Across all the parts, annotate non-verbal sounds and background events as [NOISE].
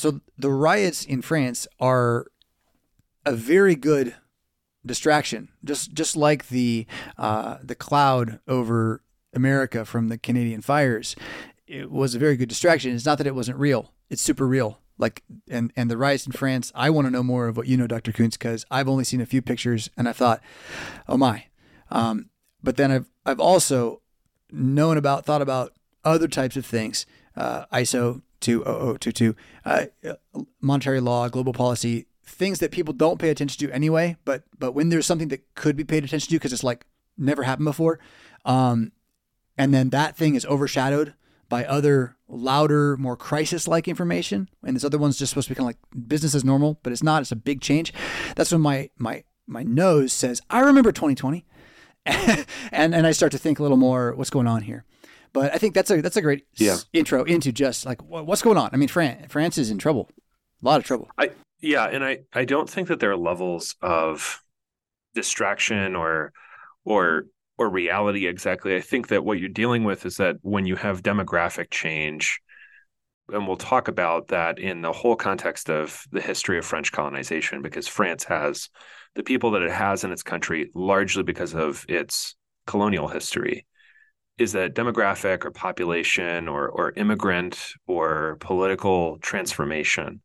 So the riots in France are a very good distraction, just just like the uh, the cloud over America from the Canadian fires. It was a very good distraction. It's not that it wasn't real; it's super real. Like and and the riots in France. I want to know more of what you know, Dr. Koontz, because I've only seen a few pictures, and I thought, oh my. Um, but then I've I've also known about, thought about other types of things. Uh, ISO 20022, uh, monetary law, global policy, things that people don't pay attention to anyway. But but when there's something that could be paid attention to because it's like never happened before, um, and then that thing is overshadowed by other louder, more crisis-like information, and this other one's just supposed to be kind of like business as normal, but it's not. It's a big change. That's when my my my nose says, "I remember 2020," [LAUGHS] and and I start to think a little more, what's going on here? But I think that's a that's a great Yeah. s- intro into just like wha- what's going on. I mean, France France is in trouble, a lot of trouble. I yeah, and I I don't think that there are levels of distraction or or or reality exactly. I think that what you're dealing with is that when you have demographic change, and we'll talk about that in the whole context of the history of French colonization, because France has the people that it has in its country largely because of its colonial history. Is that demographic or population or or immigrant or political transformation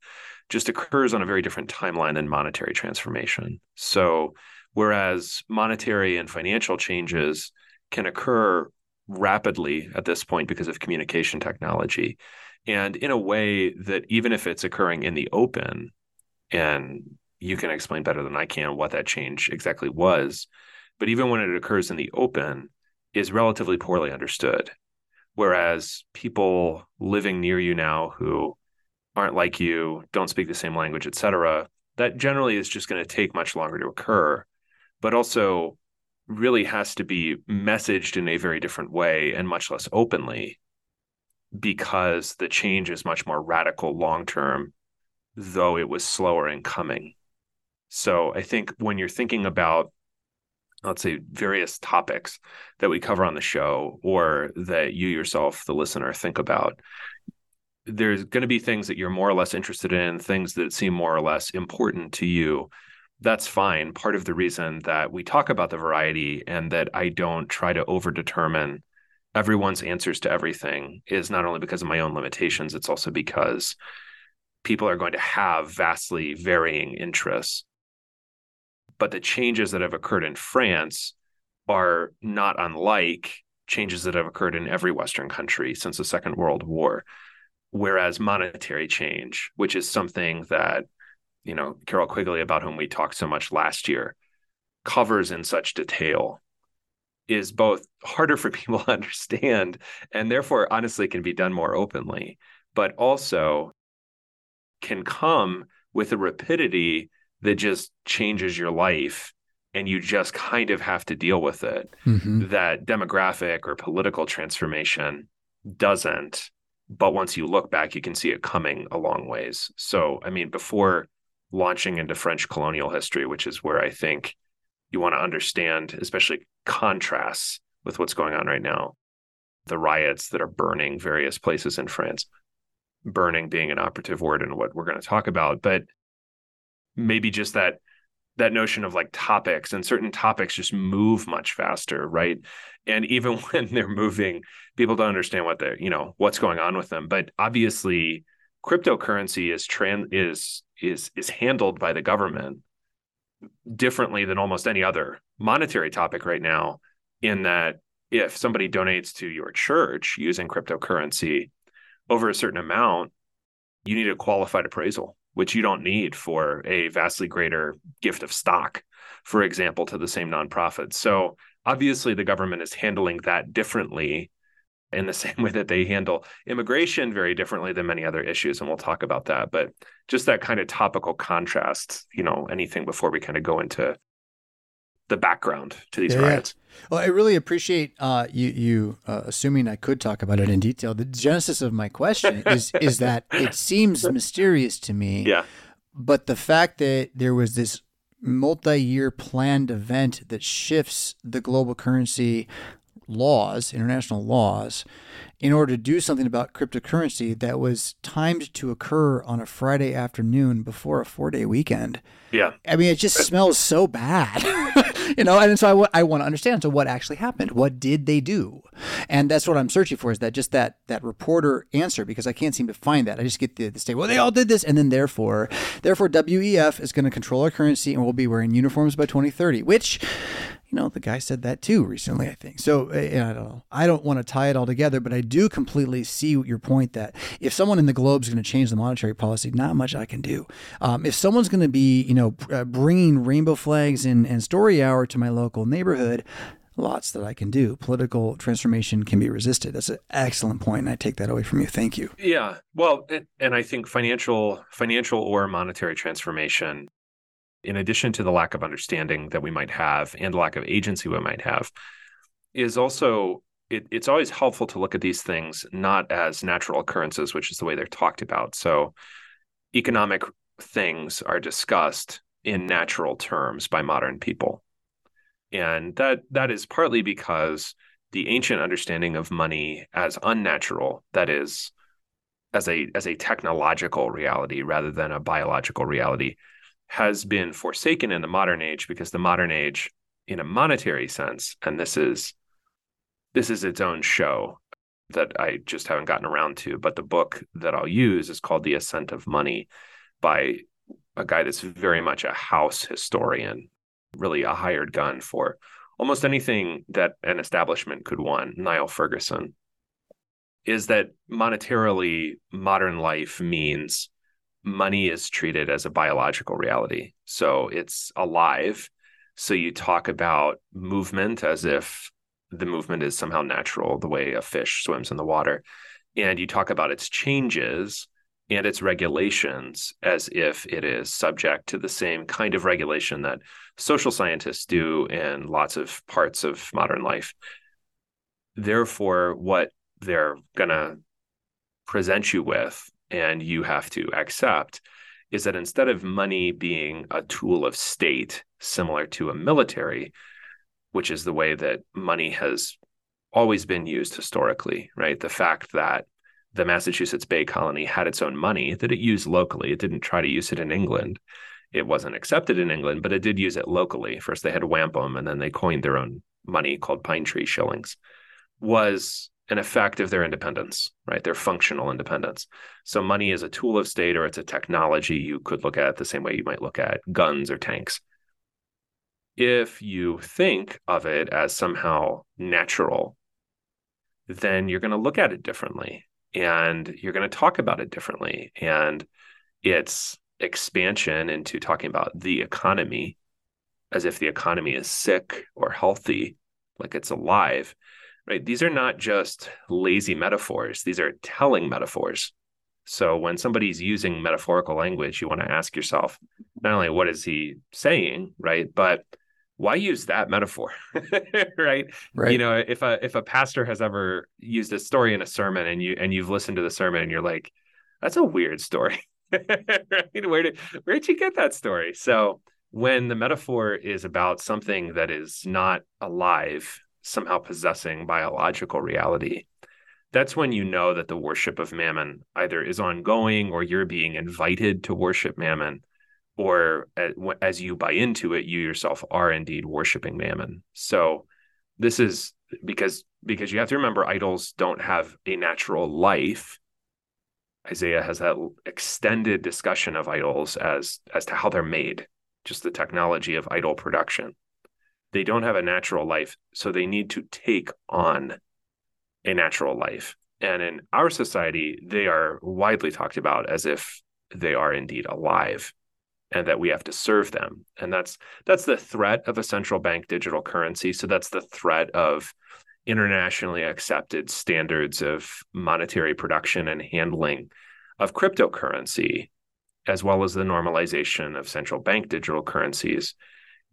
just occurs on a very different timeline than monetary transformation. So, whereas monetary and financial changes can occur rapidly at this point because of communication technology, and in a way that even if it's occurring in the open, and you can explain better than I can what that change exactly was, but even when it occurs in the open, is relatively poorly understood. Whereas people living near you now who aren't like you, don't speak the same language, et cetera, that generally is just going to take much longer to occur, but also really has to be messaged in a very different way and much less openly because the change is much more radical long term, though it was slower in coming. So I think when you're thinking about, let's say, various topics that we cover on the show or that you yourself, the listener, think about, there's going to be things that you're more or less interested in, things that seem more or less important to you. That's fine. Part of the reason that we talk about the variety and that I don't try to overdetermine everyone's answers to everything is not only because of my own limitations, it's also because people are going to have vastly varying interests. But the changes that have occurred in France are not unlike changes that have occurred in every Western country since the Second World War. Whereas monetary change, which is something that you know Carroll Quigley, about whom we talked so much last year, covers in such detail, is both harder for [LAUGHS] people to understand and therefore honestly can be done more openly, but also can come with a rapidity that just changes your life and you just kind of have to deal with it Mm-hmm. that demographic or political transformation doesn't. But once you look back you can see it coming a long ways. So i mean before launching into french colonial history which is where i think you want to understand especially contrasts with what's going on right now the riots that are burning various places in france burning being an operative word in what we're going to talk about. But maybe just that that notion of like topics and certain topics just move much faster right? And even [LAUGHS] when they're moving people don't understand what they're you know what's going on with them. But obviously cryptocurrency is trans is is is handled by the government differently than almost any other monetary topic right now in that if somebody donates to your church using cryptocurrency over a certain amount you need a qualified appraisal which you don't need for a vastly greater gift of stock for example to the same nonprofit. So obviously the government is handling that differently in the [LAUGHS] same way that they handle immigration very differently than many other issues and we'll talk about that. But just that kind of topical contrast you know anything before we kind of go into the background to these Yeah, yeah. riots Well, I really appreciate uh, you you uh, assuming I could talk about it in detail. The genesis of my question [LAUGHS] is is that it seems mysterious to me. yeah But the fact that there was this multi-year planned event that shifts the global currency laws, international laws, in order to do something about cryptocurrency that was timed to occur on a Friday afternoon before a four day weekend. Yeah. I mean, it just smells so bad, [LAUGHS] you know. And so I, w- I want to understand. So, what actually happened? What did they do? And that's what I'm searching for. Is that just that that reporter answer? Because I can't seem to find that. I just get the, the state. Well, they all did this, and then therefore, therefore, WEF is going to control our currency, and we'll be wearing uniforms by 2030. Which know, the guy said that too recently, I think. So eh, I don't know. I don't want to tie it all together, but I do completely see your point that if someone in the globe is going to change the monetary policy, not much I can do. Um, if someone's going to be, you know, uh, bringing rainbow flags and, and story hour to my local neighborhood, lots that I can do. Political transformation can be resisted. That's an excellent point, and I take that away from you. Thank you. Yeah, well, and I think financial, financial or monetary transformation in addition to the lack of understanding that we might have and lack of agency we might have, is also it, it's always helpful to look at these things not as natural occurrences, which is the way they're talked about. So, economic things are discussed in natural terms by modern people, and that that is partly because the ancient understanding of money as unnatural, that is, as a as a technological reality rather than a biological reality, has been forsaken in the modern age because the modern age in a monetary sense and this is this is its own show that I just haven't gotten around to but the book that I'll use is called The Ascent of Money by a guy that's very much a house historian really a hired gun for almost anything that an establishment could want. Niall Ferguson. Is that monetarily modern life means money is treated as a biological reality. So it's alive. So you talk about movement as if the movement is somehow natural, the way a fish swims in the water. And you talk about its changes and its regulations as if it is subject to the same kind of regulation that social scientists do in lots of parts of modern life. Therefore, what they're going to present you with and you have to accept is that instead of money being a tool of state similar to a military which is the way that money has always been used historically right? The fact that the massachusetts bay colony had its own money that it used locally it didn't try to use it in england. It wasn't accepted in england but it did use it locally. First they had wampum and then they coined their own money called pine tree shillings. Was an effect of their independence, right? Their functional independence. So money is a tool of state or it's a technology you could look at the same way you might look at guns or tanks. If you think of it as somehow natural, then you're going to look at it differently and you're going to talk about it differently. And its expansion into talking about the economy as if the economy is sick or healthy, like it's alive right? These are not just lazy metaphors, these are telling metaphors. So when somebody's using metaphorical language, you want to ask yourself not only what is he saying, right? But why use that metaphor? right? [LAUGHS] Right. You know, if a if a pastor has ever used a story in a sermon and you and you've listened to the sermon and you're like, that's a weird story. [LAUGHS] right? Where did where did you get that story? So when the metaphor is about something that is not alive somehow possessing biological reality, that's when you know that the worship of mammon either is ongoing or you're being invited to worship mammon or as you buy into it you yourself are indeed worshiping mammon. So this is because because you have to remember idols don't have a natural life. Isaiah has that extended discussion of idols as as to how they're made just the technology of idol production they don't have a natural life, so they need to take on a natural life. And in our society, they are widely talked about as if they are indeed alive and that we have to serve them. And that's that's the threat of a central bank digital currency. So that's the threat of internationally accepted standards of monetary production and handling of cryptocurrency, as well as the normalization of central bank digital currencies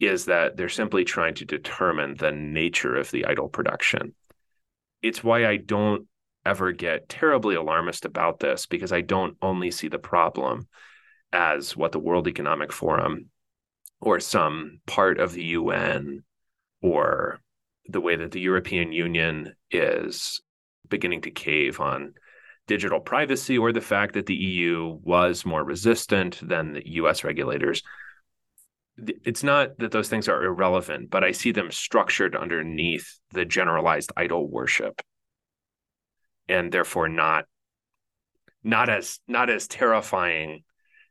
is that they're simply trying to determine the nature of the idol production. It's why I don't ever get terribly alarmist about this because I don't only see the problem as what the World Economic Forum or some part of the UN or the way that the European Union is beginning to cave on digital privacy or the fact that the EU was more resistant than the US regulators. It's not that those things are irrelevant, but I see them structured underneath the generalized idol worship and therefore not not as not as terrifying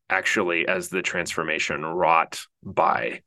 actually as the transformation wrought by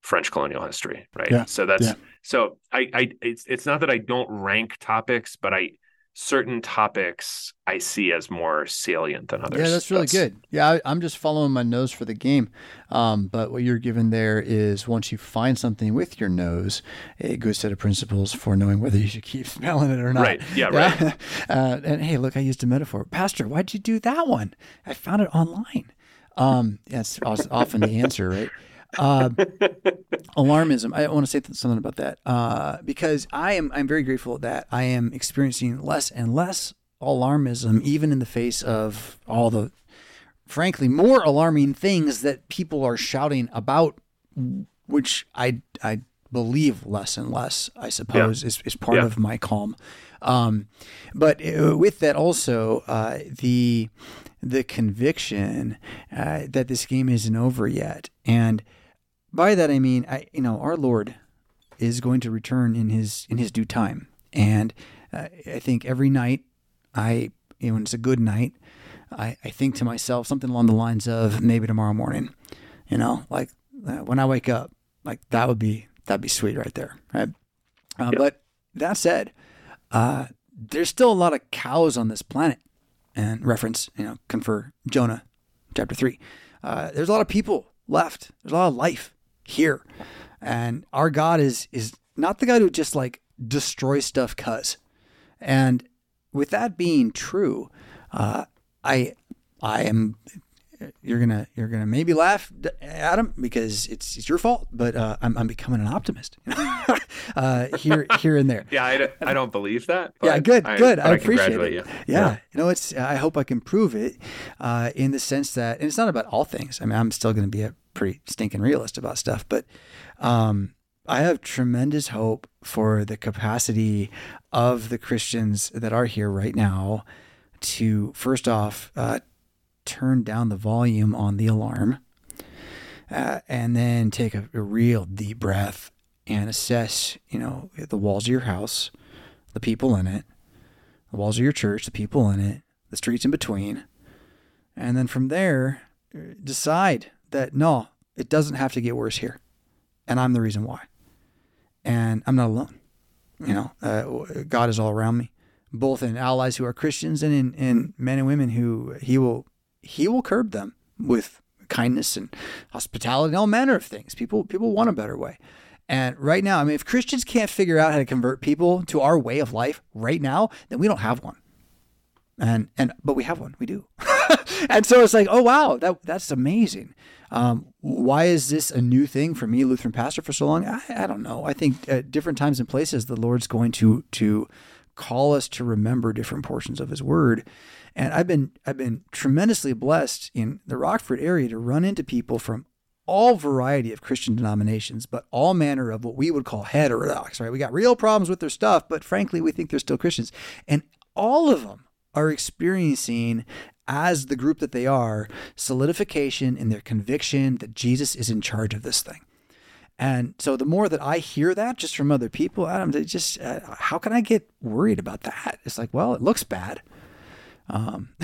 French colonial history, right? Yeah. So that's Yeah. so I I it's it's not that I don't rank topics, but I certain topics I see as more salient than others. Yeah, that's really good. Yeah, I, I'm just following my nose for the game. Um, but what you're given there is once you find something with your nose, a good set of principles for knowing whether you should keep [LAUGHS] smelling it or not. Right. Yeah, right. [LAUGHS] uh, and hey, look, I used a metaphor. Pastor, why'd you do that one? I found it online. Um, that's often the answer, right? Uh, [LAUGHS] alarmism. I want to say something about that uh, because I am I'm very grateful that I am experiencing less and less alarmism, even in the face of all the, frankly, more alarming things that people are shouting about, which I I believe less and less. I suppose is, is part Yeah. of my calm. Um, but uh, with that also uh, the the conviction uh, that this game isn't over yet, and by that I mean I you know our Lord is going to return in his in his due time, and uh, I think every night I you know when it's a good night I, I think to myself something along the lines of maybe tomorrow morning, you know, like uh, when I wake up, like that would be that'd be sweet right there, right? Uh, Yeah. But that said, uh, there's still a lot of cows on this planet, and reference, you know, confer Jonah, chapter three. Uh, there's a lot of people left. There's a lot of life here, and our God is is not the God who just like destroys stuff, cuz. And with that being true, uh, I I am you're gonna you're gonna maybe laugh Adam because it's it's your fault, but uh, I'm I'm becoming an optimist [LAUGHS] uh, here here and there. Yeah, I, don't- I don't believe that. Yeah, good, I, good. but I appreciate it. you. Yeah. you know, it's. I hope I can prove it, uh, in the sense that, and it's not about all things. I mean, I'm still going to be a pretty stinking realist about stuff, but um, I have tremendous hope for the capacity of the Christians that are here right now to, first off, uh, turn down the volume on the alarm, uh, and then take a, a real deep breath and assess, you know, the walls of your house, the people in it, the walls of your church, the people in it, the streets in between. And then from there, uh, decide that no, it doesn't have to get worse here. And I'm the reason why. And I'm not alone. You know, uh, God is all around me, both in allies who are Christians and in, in men and women who he will he will curb them with kindness and hospitality and all manner of things. People people want a better way. And right now, I mean, if Christians can't figure out how to convert people to our way of life right now, then we don't have one. And and but we have one, we do. [LAUGHS] and so it's like, oh wow, that that's amazing. Um, why is this a new thing for me, Lutheran pastor, for so long? I, I don't know. I think at different times and places, the Lord's going to to call us to remember different portions of His Word. And I've been I've been tremendously blessed in the Rockford area to run into people from all variety of Christian denominations, but all manner of what we would call heterodox, right? We got real problems with their stuff, but frankly, we think they're still Christians. And all of them are experiencing, as the group that they are, solidification in their conviction that Jesus is in charge of this thing. And so the more that I hear that just from other people, Adam, just, uh, how can I get worried about that? It's like, well, it looks bad. Um, [LAUGHS]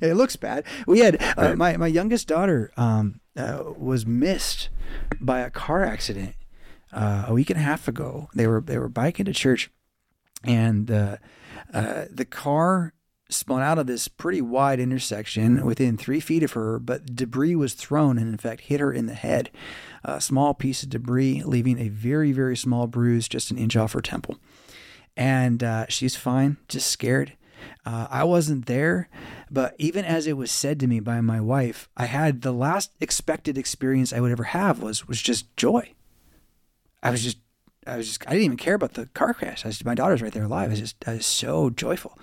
it looks bad. We had uh, my my youngest daughter um, uh, was missed by a car accident uh, a week and a half ago. They were they were biking to church, and uh, uh, the car spun out of this pretty wide intersection within three feet of her, but debris was thrown and in fact hit her in the head. A small piece of debris, leaving a very very small bruise just an inch off her temple, and uh, she's fine, just scared. Uh, I wasn't there, but even as it was said to me by my wife, I had the last expected experience I would ever have was was just joy. I was just, I was just, I didn't even care about the car crash. I was, my daughter's right there alive. I was just, I was so joyful,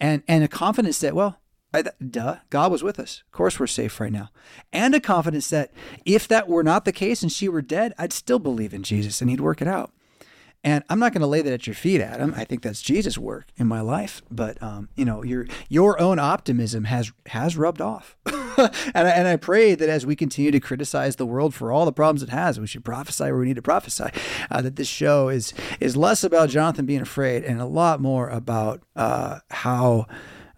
and and a confidence that well, I, duh, God was with us. Of course, we're safe right now, and a confidence that if that were not the case and she were dead, I'd still believe in Jesus and He'd work it out. And I'm not going to lay that at your feet, Adam. I think that's Jesus' work in my life. But um, you know, your your own optimism has has rubbed off. [LAUGHS] and, I, and I pray that as we continue to criticize the world for all the problems it has, we should prophesy where we need to prophesy. Uh, that this show is is less about Jonathan being afraid and a lot more about uh, how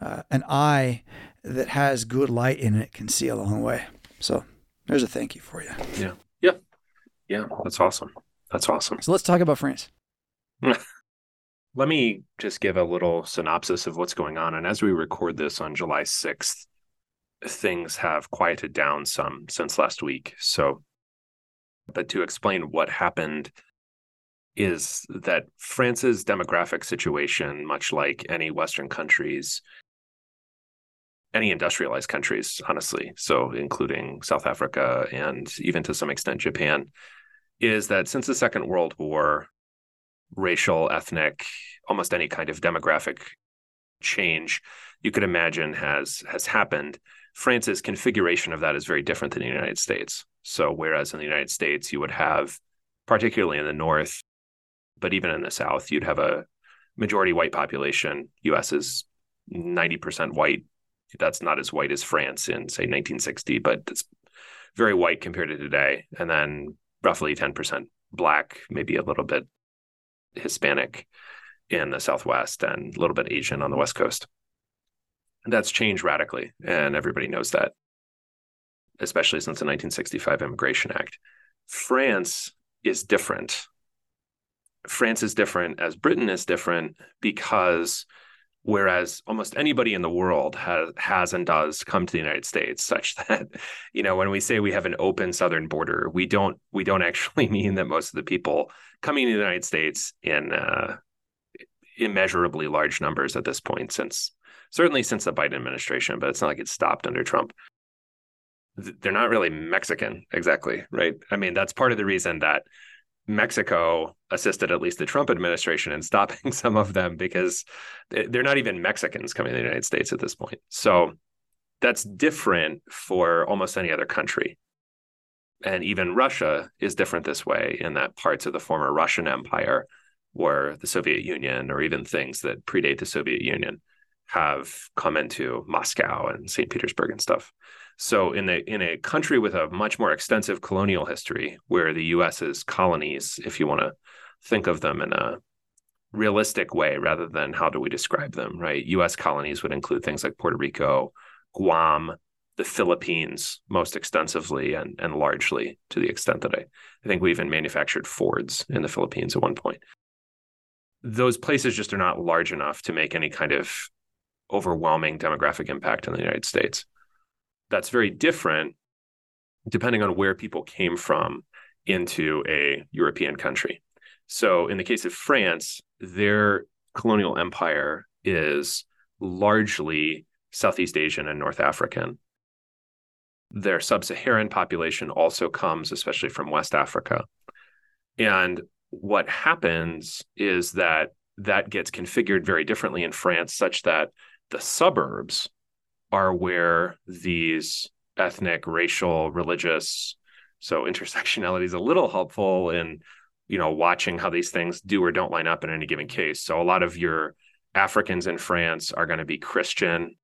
uh, an eye that has good light in it can see a long way. So there's a thank you for you. Yeah. Yeah. Yeah. That's awesome. That's awesome. So let's talk about France. [LAUGHS] Let me just give a little synopsis of what's going on. And as we record this on July 6th, things have quieted down some since last week. So, but to explain what happened is that France's demographic situation, much like any Western countries, any industrialized countries, honestly, so including South Africa and even to some extent Japan, is that since the Second World War, racial, ethnic, almost any kind of demographic change you could imagine has has happened. France's configuration of that is very different than the United States. So whereas in the United States you would have, particularly in the north, but even in the south, you'd have a majority white population. U.S. is ninety percent white. That's not as white as France in say 1960, but it's very white compared to today. And then roughly 10% black, maybe a little bit Hispanic in the Southwest and a little bit Asian on the West Coast. And that's changed radically, and everybody knows that, especially since the 1965 Immigration Act. France is different. France is different as Britain is different because whereas almost anybody in the world has has and does come to the United States such [LAUGHS] that you know when we say we have an open southern border we don't we don't actually [LAUGHS] mean that most of the people coming to the United States in uh, immeasurably large numbers at this point since certainly since the Biden administration but it's not like it stopped under Trump. They're not really Mexican exactly right? I mean that's part of the reason that Mexico assisted at least the Trump administration in stopping [LAUGHS] some of them because they're not even Mexicans coming to the United States at this point. So that's different for almost any other country. And even Russia is different this way in that parts of the former Russian Empire or the Soviet Union or even things that predate the Soviet Union have come into Moscow and St. Petersburg and stuff. So in a in a country with a much more extensive colonial history, where the U.S.'s colonies, if you want to think of them in a realistic way rather than how do we describe them, right? U.S. colonies would include things like Puerto Rico, Guam, the Philippines, most extensively and and largely to the extent that I, I think we even manufactured Fords in the Philippines at one point. Those places just are not large enough to make any kind of overwhelming demographic impact in the United States that's very different depending on where people came from into a European country. So, in the case of France, their colonial empire is largely Southeast Asian and North African. Their sub Saharan population also comes, especially from West Africa. And what happens is that that gets configured very differently in France, such that the suburbs are where these ethnic, racial, religious, so intersectionality is a little helpful in, you know, watching how these things do or don't line up in any given case. So a lot of your Africans in France are going to be Christian,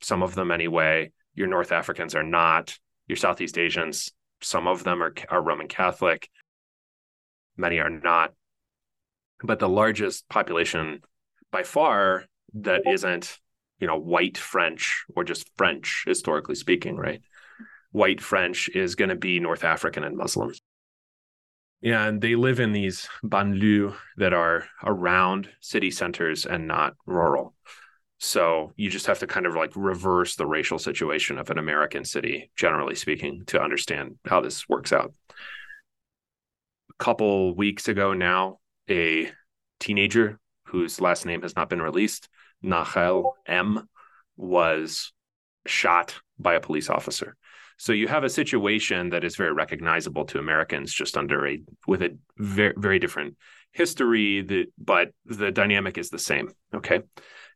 some of them anyway. Your North Africans are not. Your Southeast Asians, some of them are, are Roman Catholic, many are not. But the largest population by far that isn't you know white french or just french historically speaking right? White french is going to be north african and muslim. And they live in these banlieues that are around city centers and not rural. So you just have to kind of like reverse the racial situation of an american city generally speaking to understand how this works out. A couple weeks ago now a teenager whose last name has not been released Nahel M was shot by a police officer. So you have a situation that is very recognizable to Americans just under a with a very very different history that but the dynamic is the same, okay?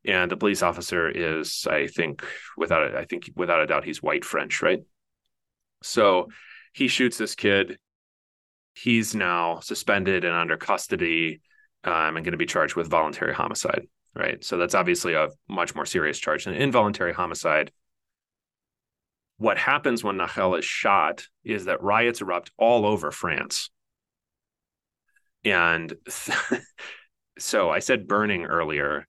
And the police officer is I think without a, I think without a doubt he's white French, right? So he shoots this kid he's now suspended and under custody um, and going to be charged with voluntary homicide. Right. So that's obviously a much more serious charge than involuntary homicide. What happens when Nahel is shot is that riots erupt all over France. And [LAUGHS] so I said burning earlier.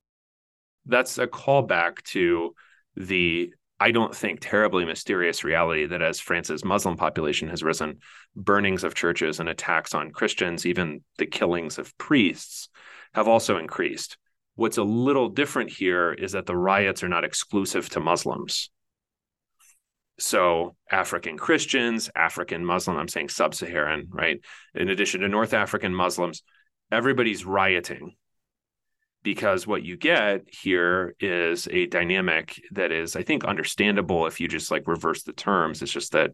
That's a callback to the I don't think, terribly mysterious reality that as France's Muslim population has risen, burnings of churches and attacks on Christians, even the killings of priests, have also increased. What's a little different here is that the riots are not exclusive to Muslims. So, African Christians, African Muslim, I'm saying sub Saharan, right? In addition to North African Muslims, everybody's rioting because what you get here is a dynamic that is i think understandable if you just like reverse the terms it's just that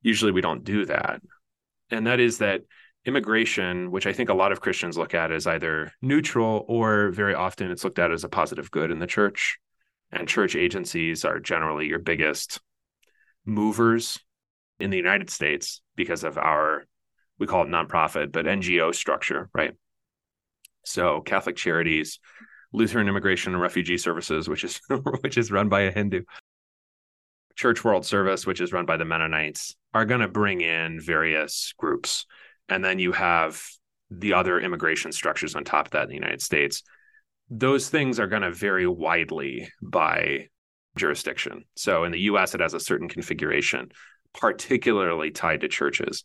usually we don't do that and that is that immigration which i think a lot of christians look at as either neutral or very often it's looked at as a positive good in the church. And church agencies are generally your biggest movers in the united states because of our we call it nonprofit but ngo structure right? So Catholic Charities, Lutheran Immigration and Refugee Services, which is [LAUGHS] which is run by a Hindu, Church World Service, which is run by the Mennonites, are going to bring in various groups, and then you have the other immigration structures on top of that in the United States. Those things are going to vary widely by jurisdiction. So in the US, it has a certain configuration, particularly tied to churches.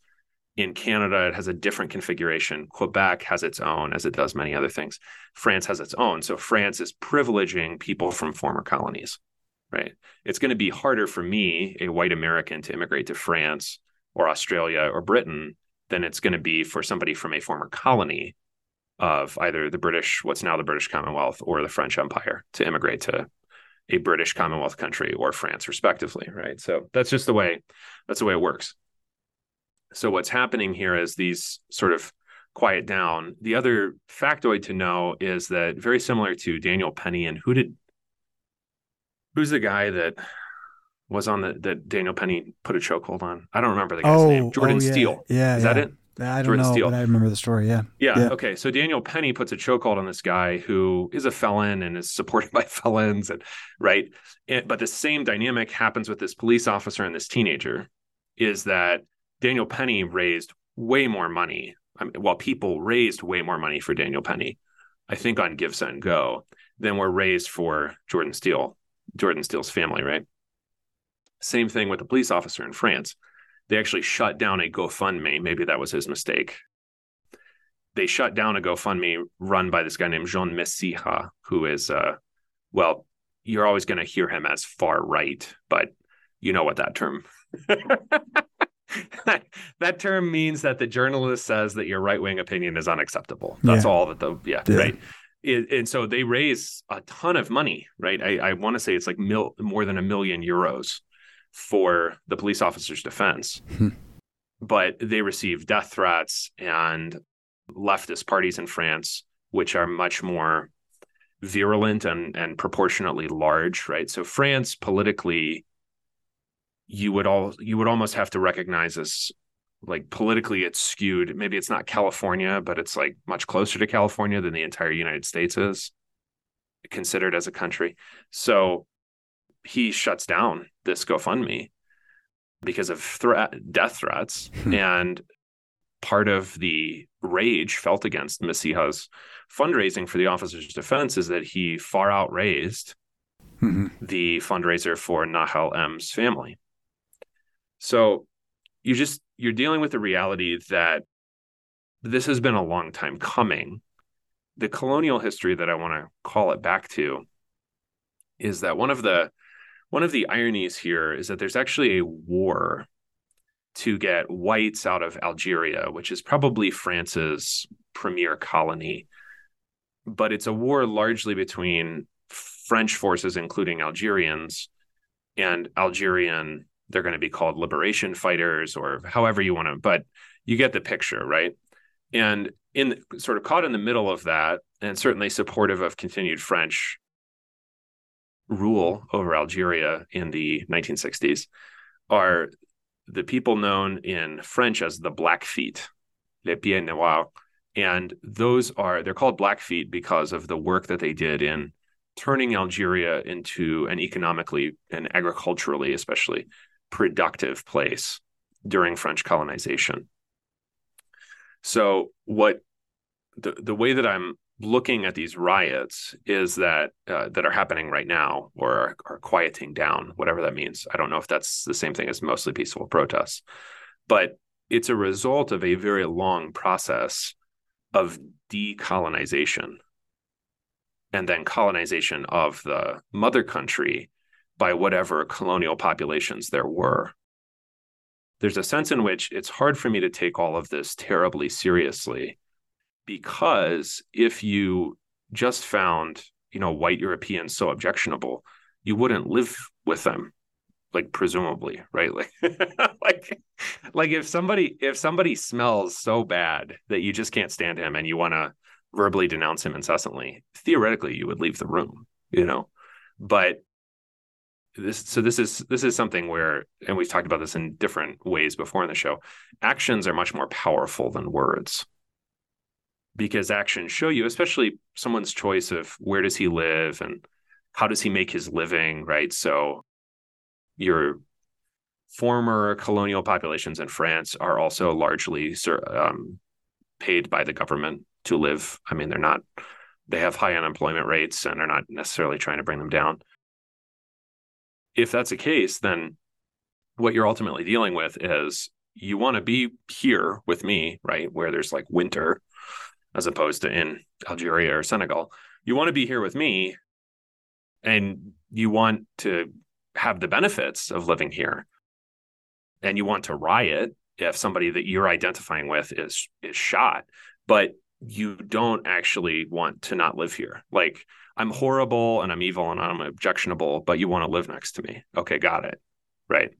In Canada, it has a different configuration. Quebec has its own, as it does many other things. France has its own. So France is privileging people from former colonies, right? It's going to be harder for me, a white American, to immigrate to France or Australia or Britain than it's going to be for somebody from a former colony of either the British, what's now the British Commonwealth, or the French Empire to immigrate to a British Commonwealth country or France, respectively, right? So that's just the way that's the way it works. So what's happening here is these sort of quiet down. The other factoid to know is that very similar to Daniel Penny and who did who's the guy that was on the that Daniel Penny put a chokehold on? I don't remember the guy's oh, name. Jordan oh, yeah. Steele. Yeah. Is yeah. that it? I don't Jordan know, Steele. but I remember the story. Yeah. Yeah, Yeah. Okay. So Daniel Penny puts a chokehold on this guy who is a felon and is supported [LAUGHS] by felons, and right. And, but the same dynamic happens with this police officer and this teenager. Is that Daniel Penny raised way more money. I mean, well, people raised way more money for Daniel Penny, I think on Give Send Go, than were raised for Jordan Steele, Jordan Steele's family, right? Same thing with the police officer in France. They actually shut down a GoFundMe. Maybe that was his mistake. They shut down a GoFundMe run by this guy named Jean Messiha, who is, uh, well, you're always going to hear him as far right, but you know what that term [LAUGHS] that term means that the journalist says that your right wing opinion is unacceptable. That's Yeah. all that the yeah, Yeah. right. It, and so they raise a ton of money, right? I, I want to say it's like mil, more than a million euros for the police officer's defense, Hmm. but they receive death threats and leftist parties in France, which are much more virulent and and proportionately large, right? So France politically you would all you would almost have to recognize as like politically it's skewed maybe it's not california but it's like much closer to california than the entire united states is considered as a country so he shuts down this gofundme because of threat death threats [LAUGHS] Hmm. and part of the rage felt against Messiha's fundraising for the officer's defense is that he far outraised Mhm. the fundraiser for Nahel M's family. So you just you're dealing with the reality that this has been a long time coming. The colonial history that I want to call it back to is that one of the one of the ironies here is that there's actually a war to get whites out of Algeria, which is probably France's premier colony. But it's a war largely between French forces, including Algerians, and Algerian, they're going to be called liberation fighters or however you want to, but you get the picture, right? And in sort of caught in the middle of that, and certainly supportive of continued French rule over Algeria in the 1960s, are the people known in French as the Blackfeet. Les Pieds Noirs. And those are, they're called Blackfeet because of the work that they did in turning Algeria into an economically and agriculturally, especially, productive place during French colonization. So, what the, the way that I'm looking at these riots is that uh, that are happening right now or are, are, quieting down, whatever that means. I don't know if that's the same thing as mostly peaceful protests, but it's a result of a very long process of decolonization and then colonization of the mother country by whatever colonial populations there were. There's a sense in which it's hard for me to take all of this terribly seriously because if you just found, you know, white Europeans so objectionable, you wouldn't live with them like presumably right? [LAUGHS] Like like like if somebody if somebody smells so bad that you just can't stand him and you want to verbally denounce him incessantly theoretically you would leave the room you know? But this so this is this is something where and we've talked about this in different ways before in the show actions are much more powerful than words because actions show you, especially someone's choice of where does he live and how does he make his living, right? So your former colonial populations in France are also largely um, paid by the government to live. I mean, they're not, they have high unemployment rates and they're not necessarily trying to bring them down. If that's the case, then what you're ultimately dealing with is you want to be here with me, right? Where there's like winter as opposed to in Algeria or Senegal. You want to be here with me and you want to have the benefits of living here. And you want to riot if somebody that you're identifying with is is shot, but you don't actually want to not live here. Like I'm horrible and I'm evil and I'm objectionable, but you want to live next to me. Okay, got it. Right.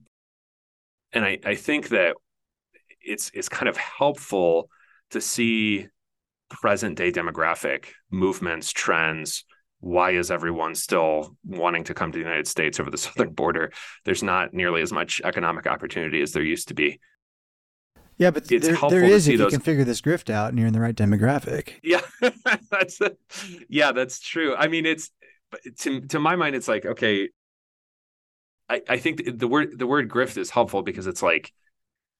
And I, I think that it's it's kind of helpful to see present day demographic movements, trends. Why is everyone still wanting to come to the United States over the [LAUGHS] southern border? There's not nearly as much economic opportunity as there used to be. Yeah, but it's there, there is if those... you can figure this grift out and you're in the right demographic. Yeah, [LAUGHS] that's yeah, that's true. I mean, it's to to my mind, it's like okay. I, I think the word the word grift is helpful because it's like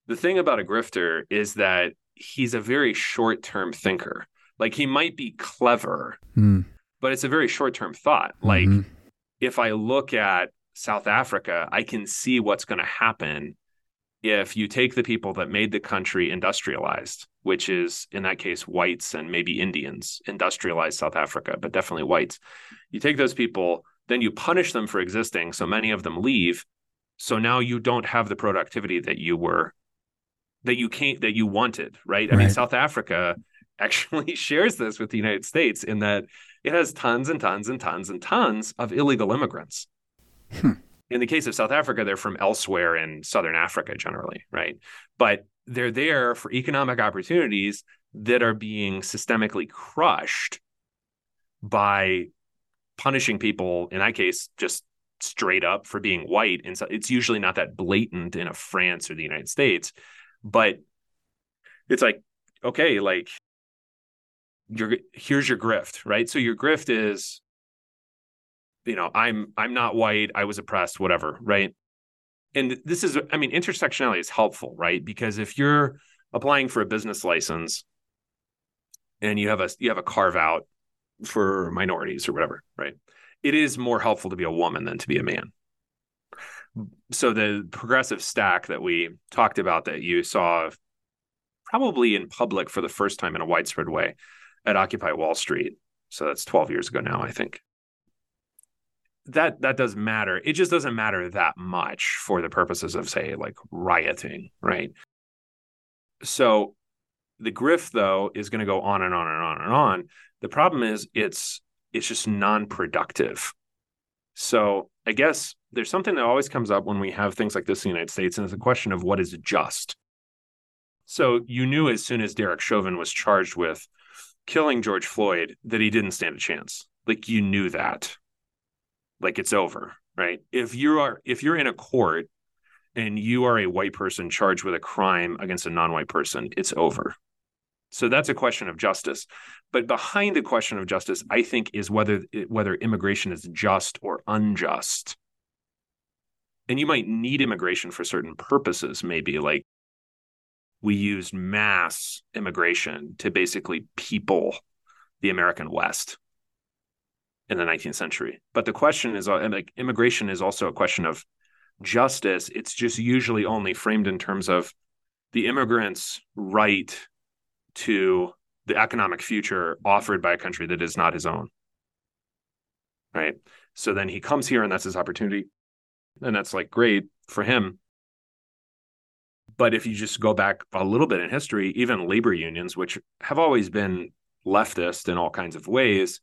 the thing about a grifter is that he's a very short term thinker. Like he might be clever, mm. but it's a very short term thought. Like mm-hmm. if I look at South Africa, I can see what's going to happen if you take the people that made the country industrialized, which is in that case whites and maybe Indians, industrialized South Africa, but definitely whites. You take those people, then you punish them for existing. So many of them leave. So now you don't have the productivity that you were that you can't that you wanted, right? I right. mean, South Africa [LAUGHS] actually [LAUGHS] shares this with the United States in that it has tons and tons and tons and tons of illegal immigrants. Hmm. In the case of South Africa, they're from elsewhere in Southern Africa generally, right? But they're there for economic opportunities that are being systemically crushed by punishing people, in that case, just straight up for being white. And so it's usually not that blatant in a France or the United States but it's like okay like your here's your grift right? So your grift is you know i'm i'm not white i was oppressed whatever right? And this is i mean intersectionality is helpful right? Because if you're applying for a business license and you have a you have a carve out for minorities or whatever right? It is more helpful to be a woman than to be a man so the progressive stack that we talked about that you saw probably in public for the first time in a widespread way at Occupy Wall Street. So that's 12 years ago now, I think. That that does matter. It just doesn't matter that much for the purposes of say like rioting, right? So the grift though is going to go on and on and on and on. The problem is it's it's just non-productive. So I guess there's something that always comes up when we have things like this in the United States, and it's a question of what is just. So you knew as soon as Derek Chauvin was charged with killing George Floyd that he didn't stand a chance. Like you knew that. Like it's over, right? If you are if you're in a court and you are a white person charged with a crime against a non-white person, it's over. So that's a question of justice. But behind the question of justice, I think, is whether whether immigration is just or unjust. And you might need immigration for certain purposes, maybe like we used mass immigration to basically people the American West in the 19th century. But the question is uh, immigration is also a question of justice. It's just usually only framed in terms of the immigrant's right to the economic future offered by a country that is not his own. Right. So then he comes here and that's his opportunity. And that's like great for him. But if you just go back a little bit in history, even labor unions, which have always been leftist in all kinds of ways,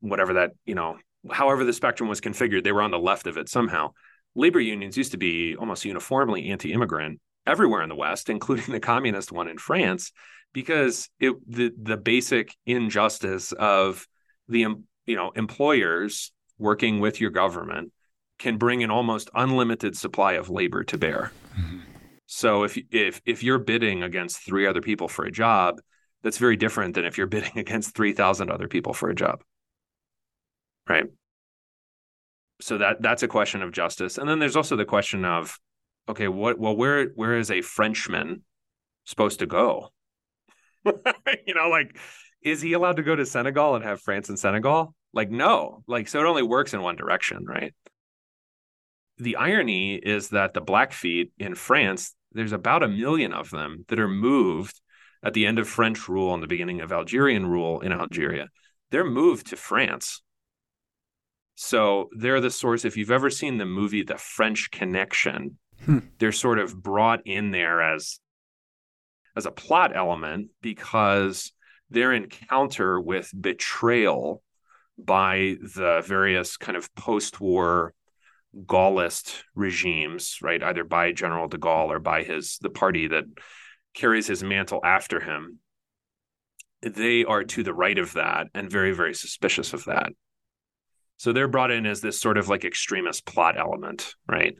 whatever that, you know, however the spectrum was configured, they were on the left of it somehow. Labor unions used to be almost uniformly anti immigrant everywhere in the West, including the communist one in France, because it the the basic injustice of the you know employers working with your government can bring an almost unlimited supply of labor to bear. Mm-hmm. So if if if you're bidding against three other people for a job, that's very different than if you're [LAUGHS] bidding against 3000 other people for a job. Right? So that that's a question of justice. And then there's also the question of okay, what well where where is a Frenchman supposed to go? [LAUGHS] you know, like, is he allowed to go to Senegal and have France and Senegal? Like, no. Like, so it only works in one direction, right? The irony is that the Blackfeet in France, there's about a million of them that are moved at the end of French rule and the beginning of Algerian rule in Algeria. They're moved to France. So they're the source. If you've ever seen the movie The French Connection, hmm. they're sort of brought in there as as a plot element because their encounter with betrayal by the various kind of post-war Gaullist regimes, right? Either by General de Gaulle or by his the party that carries his mantle after him. They are to the right of that and very, very suspicious of that. So they're brought in as this sort of like extremist plot element, right?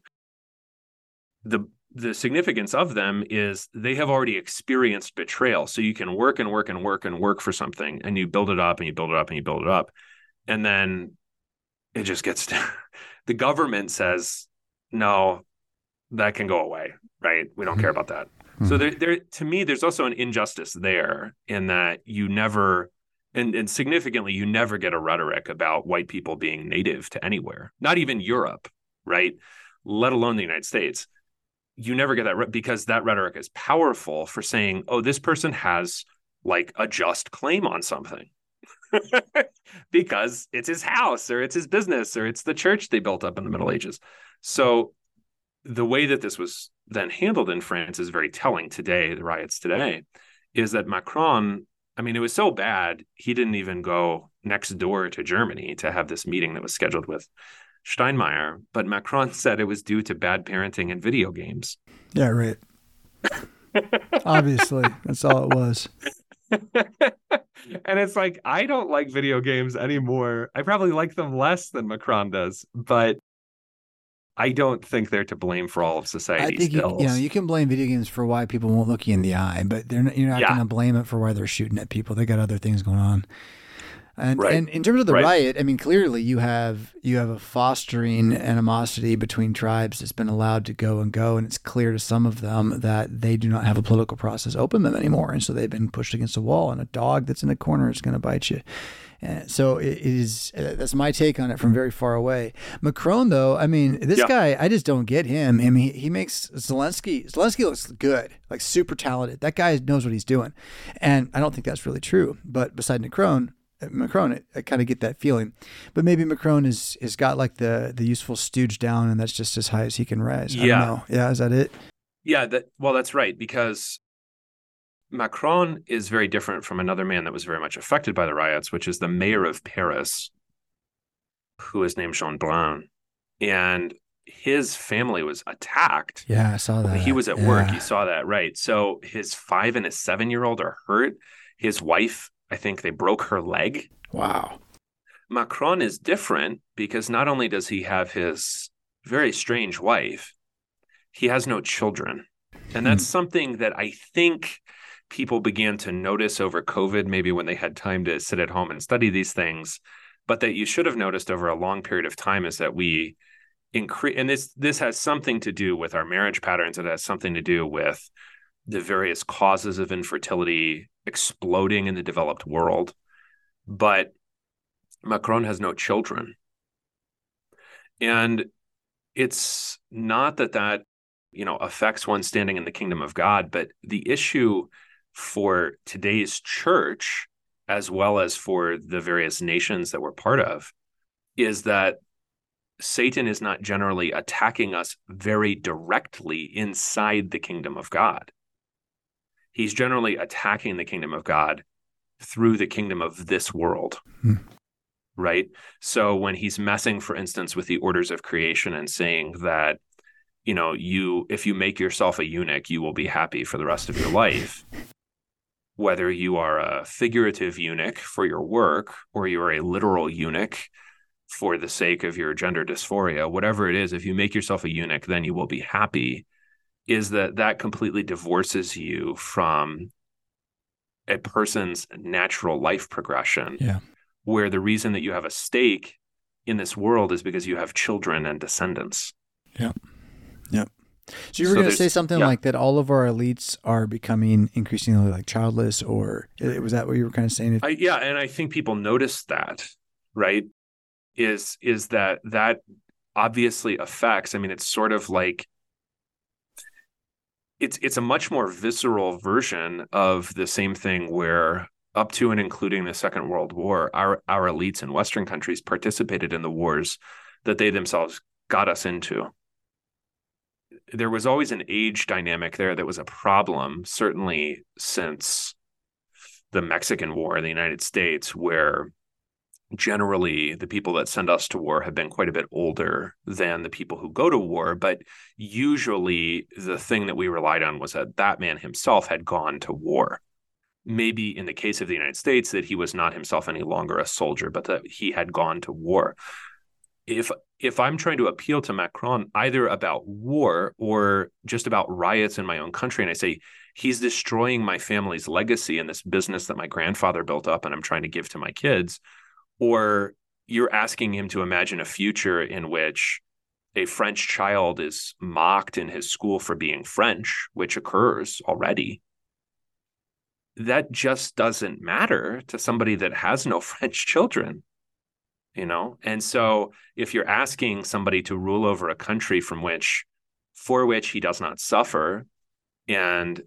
The the significance of them is they have already experienced betrayal. So you can work and work and work and work for something and you build it up and you build it up and you build it up. And then it just gets [LAUGHS] to, the government says, no, that can go away, right? We don't care about that. Mm-hmm. So there, there, to me, there's also an injustice there in that you never, and, and significantly, you never get a rhetoric about white people being native to anywhere, not even Europe, right? Let alone the United States you never get that because that rhetoric is powerful for saying, oh, this person has like a just claim on something. [LAUGHS] because it's his house or it's his business or it's the church they built up in the Middle Ages. So the way that this was then handled in France is very telling today, the riots today, is that Macron, I mean, it was so bad, he didn't even go next door to Germany to have this meeting that was scheduled with Steinmeier, but Macron [LAUGHS] said it was due to bad parenting and video games. Yeah, right. Obviously, that's all it was. [LAUGHS] and it's like I don't like video games anymore. I probably like them less than Macron does, but I don't think they're to blame for all of society's I think you, you, know you can blame video games for why people won't look you in the eye, but they're not, you're not yeah. going to blame it for why they're shooting at people. They got other things going on. And, right. and in terms of the right. riot, I mean, clearly you have you have a fostering animosity between tribes that's been allowed to go and go, and it's clear to some of them that they do not have a political process open them anymore, and so they've been pushed against a wall. And a dog that's in a corner is going to bite you. And so it is. Uh, that's my take on it from very far away. Macron, though, I mean, this yeah. guy, I just don't get him. I mean, he, he makes Zelensky. Zelensky looks good, like super talented. That guy knows what he's doing, and I don't think that's really true. But beside Macron, Macron, I, I kind of get that feeling, but maybe Macron is has got like the the useful stooge down, and that's just as high as he can rise. I yeah, yeah, is that it? Yeah, that well, that's right because Macron is very different from another man that was very much affected by the riots, which is the mayor of Paris, who is named Jeanbrun, and his family was attacked. Yeah, I saw that. He was at yeah. work. He saw that, right? So his five and his seven year old are hurt. His wife I think they broke her leg. Wow. Macron is different because not only does he have his very strange wife, he has no children. And that's hmm. something that I think people began to notice over COVID, maybe when they had time to sit at home and study these things, but that you should have noticed over a long period of time is that we increase, and this this has something to do with our marriage patterns. It has something to do with the various causes of infertility exploding in the developed world. But Macron has no children. And it's not that that you know affects one standing in the kingdom of God, but the issue for today's church as well as for the various nations that we're part of is that Satan is not generally attacking us very directly inside the kingdom of God. He's generally attacking the kingdom of God through the kingdom of this world. Hmm right? So when he's messing, for instance, with the orders of creation and saying that, you know, you if you make yourself a eunuch, you will be happy for the rest of your life. Whether you are a figurative eunuch for your work or you are a literal eunuch for the sake of your gender dysphoria, whatever it is, if you make yourself a eunuch, then you will be happy. Is that that completely divorces you from a person's natural life progression? Yeah where the reason that you have a stake in this world is because you have children and descendants. Yeah. Yep. So you were so going to say something yeah. like that all of our elites are becoming increasingly like childless or was that what you were kind of saying? I, yeah, and I think people notice that, right? Is is that that obviously affects, I mean it's sort of like it's it's a much more visceral version of the same thing where up to and including the Second World War, our our elites in Western countries participated in the wars that they themselves got us into. There was always an age dynamic there that was a problem, certainly since the Mexican War in the United States, where generally the people that send us to war have been quite a bit older than the people who go to war. But usually the thing that we relied on was that that man himself had gone to war maybe in the case of the United States that he was not himself any longer a soldier, but that he had gone to war. If if I'm trying to appeal to Macron either about war or just about riots in my own country, and I say he's destroying my family's legacy in this business that my grandfather built up and I'm trying to give to my kids, or you're asking him to imagine a future in which a French child is mocked in his school for being French, which occurs already that just doesn't matter to somebody that has no [LAUGHS] French children you know? And so if you're asking somebody to rule over a country from which for which he does not suffer and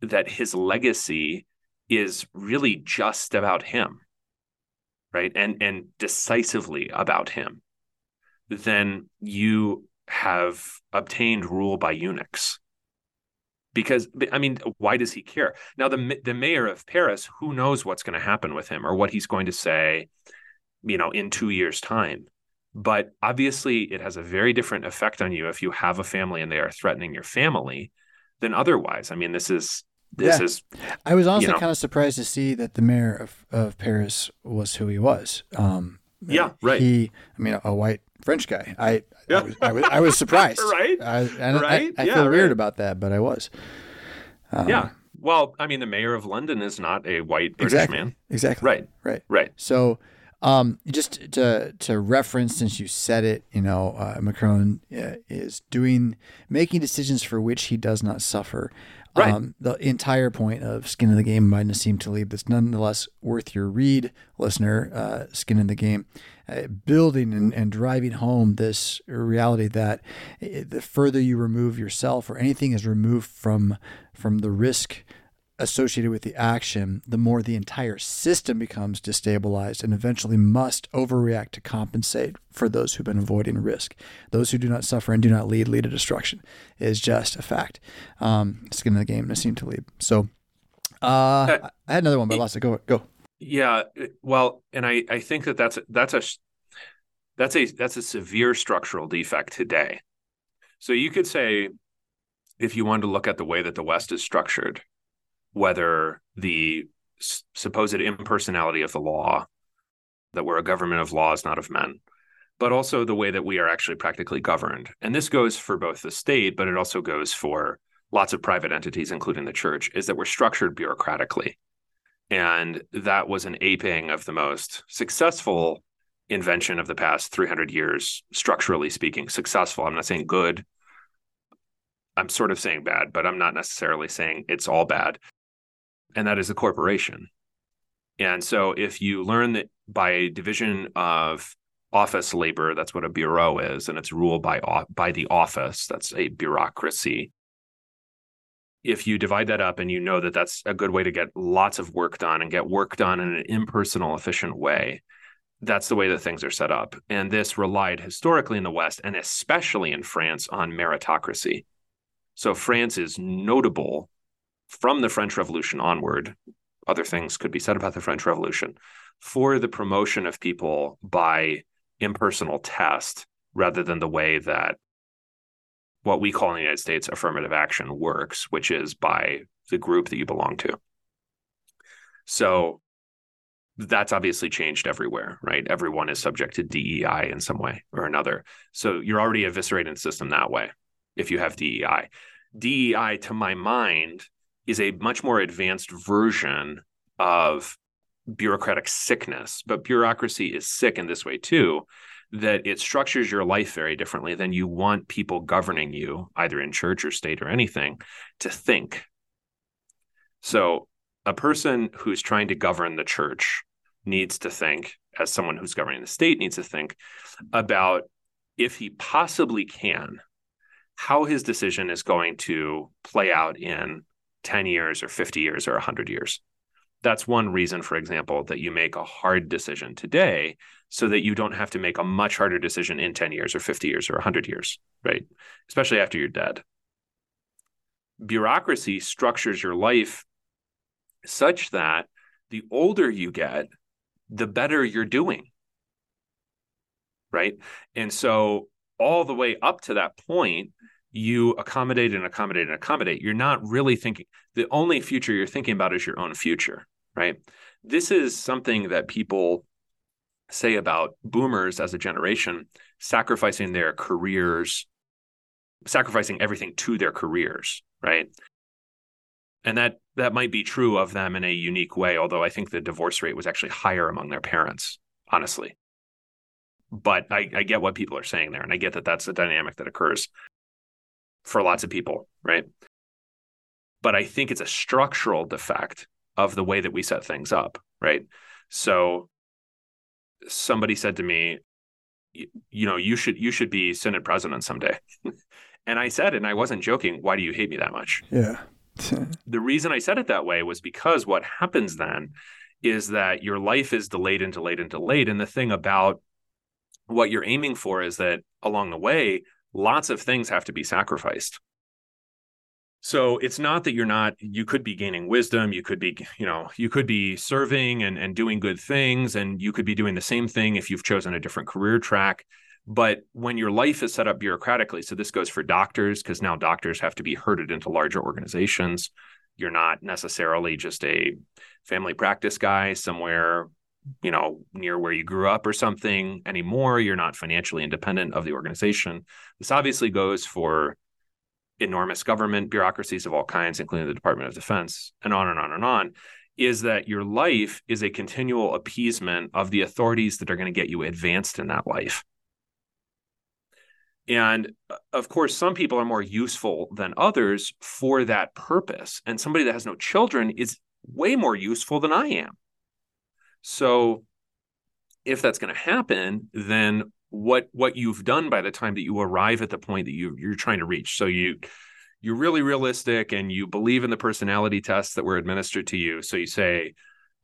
that his legacy is really just about him right and and decisively about him then you have obtained rule by eunuchs because I mean, why does he care? Now, the the mayor of Paris, who knows what's going to happen with him or what he's going to say, you know, in two years' time. But obviously, it has a very different effect on you if you have a family and they are threatening your family than otherwise. I mean, this is this yeah. is. I was also you know, kind of surprised to see that the mayor of, of Paris was who he was. Um, yeah, right. He, I mean, a white French guy. I, yeah. I, was, I, was, I was [LAUGHS] surprised. right. I, and right. I, I yeah, feel right. weird about that, but I was. Um, yeah. Well, I mean, the mayor of London is not a white British exactly, man. Exactly. Right. Right. Right. So, um, just to to reference, since you said it, you know, uh, Macron uh, is doing making decisions for which he does not suffer. Right. Um, the entire point of Skin in the Game by Nassim Taleb that's nonetheless worth your read, listener. Uh, Skin in the Game, uh, building and, and driving home this reality that uh, the further you remove yourself or anything is removed from from the risk associated with the action, the more the entire system becomes destabilized and eventually must overreact to compensate for those who've been avoiding risk. Those who do not suffer and do not lead lead to destruction is just a fact. Um, skin in the game, Nassim Taleb. So uh, uh, I had another one, but I lost it. Go, go. Yeah, well, and I, I think that that's that's a that's a that's a severe structural defect today. So you could say, if you wanted to look at the way that the West is structured, whether the supposed impersonality of the law, that we're a government of laws, not of men, but also the way that we are actually practically governed. And this goes for both the state, but it also goes for lots of private entities, including the church, is that we're structured bureaucratically. And that was an aping of the most successful invention of the past 300 years, structurally speaking. Successful. I'm not saying good. I'm sort of saying bad, but I'm not necessarily saying it's all bad. And that is a corporation. And so if you learn that by division of office labor, that's what a bureau is, and it's ruled by by the office, that's a bureaucracy if you divide that up and you know that that's a good way to get lots of work done and get work done in an impersonal, efficient way, that's the way that things are set up. And this relied historically in the West and especially in France on meritocracy. So France is notable from the French Revolution onward. Other things could be said about the French Revolution for the promotion of people by impersonal test rather than the way that what we call in the United States affirmative action works, which is by the group that you belong to. So that's obviously changed everywhere, right? Everyone is subject to DEI in some way or another. So you're already eviscerating the system that way if you have DEI. DEI, to my mind, is a much more advanced version of bureaucratic sickness, but bureaucracy is sick in this way too, that it structures your life very differently than you want people governing you, either in church or state or anything, to think. So, a person who's trying to govern the church needs to think, as someone who's governing the state needs to think about if he possibly can, how his decision is going to play out in 10 years or 50 years or 100 years that's one reason, for example, that you make a hard decision today so that you don't have to make a much harder decision in 10 years or 50 years or 100 years, right? Especially after you're dead. Bureaucracy structures your life such that the older you get, the better you're doing. Right. And so, all the way up to that point, you accommodate and accommodate and accommodate. You're not really thinking, the only future you're thinking about is your own future, right? This is something that people say about boomers as a generation sacrificing their careers, sacrificing everything to their careers, right? And that that might be true of them in a unique way, although I think the divorce rate was actually higher among their parents, honestly. But I, I get what people are saying there, and I get that that's the dynamic that occurs for lots of people, right? But I think it's a structural defect of the way that we set things up, right? So somebody said to me, you know, you should you should be Senate president someday. [LAUGHS] and I said, and I wasn't joking, why do you hate me that much? Yeah. [LAUGHS] the reason I said it that way was because what happens then is that your life is delayed and delayed and delayed. And the thing about what you're aiming for is that along the way, lots of things have to be sacrificed. So it's not that you're not, you could be gaining wisdom, you could be, you know, you could be serving and, and doing good things, and you could be doing the same thing if you've chosen a different career track. But when your life is set up bureaucratically, so this goes for doctors, because now doctors have to be herded into larger organizations. You're not necessarily just a family practice guy somewhere you know near where you grew up or something anymore you're not financially independent of the organization this obviously goes for enormous government bureaucracies of all kinds including the department of defense and on and on and on is that your life is a continual appeasement of the authorities that are going to get you advanced in that life and uh, of course, some people are more useful than others for that purpose. And somebody that has no children is way more useful than I am. So if that's going to happen, then what what you've done by the time that you arrive at the point that you you're trying to reach. So you you're really realistic and you believe in the personality tests that were administered to you. So you say,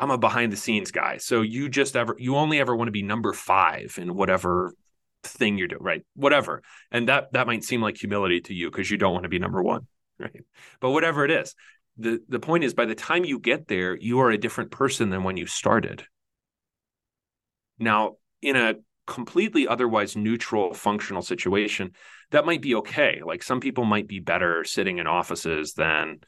I'm a behind the scenes guy. So you just ever you only ever want to be number five in whatever thing you're doing, right? Whatever. And that that might seem like humility to you because you don't want to be number one. [LAUGHS] Right. But whatever it is, the the point is by the time you get there you are a different person than when you started. Now in a completely otherwise neutral functional situation that might be okay. Like some people might be better sitting in offices than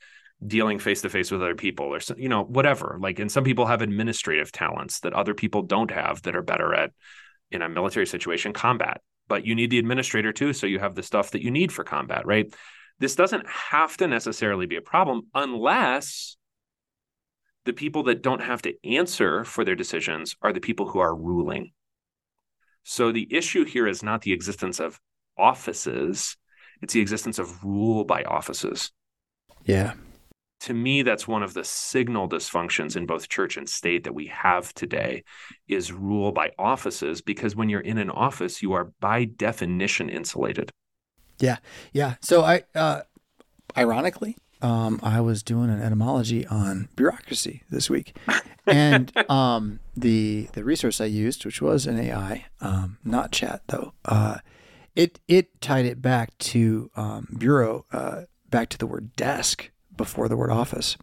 dealing face to face with other people or you know whatever. Like and some people have administrative talents that other people don't have that are better at in a military situation combat. But you need the administrator too so you have the stuff that you need for combat right this doesn't have to necessarily be a problem unless the people that don't have to answer for their decisions are the people who are ruling. So the issue here is not the existence of offices, it's the existence of rule by offices. Yeah. To me, that's one of the signal dysfunctions in both church and state that we have today is rule by offices, because when you're in an office, you are by definition insulated. Yeah. Yeah. So I, uh, ironically, um, I was doing an etymology on bureaucracy this week, [LAUGHS] and um, the the resource I used, which was an AI, um, not chat though, uh, it it tied it back to um, bureau, uh, back to the word desk before the word office,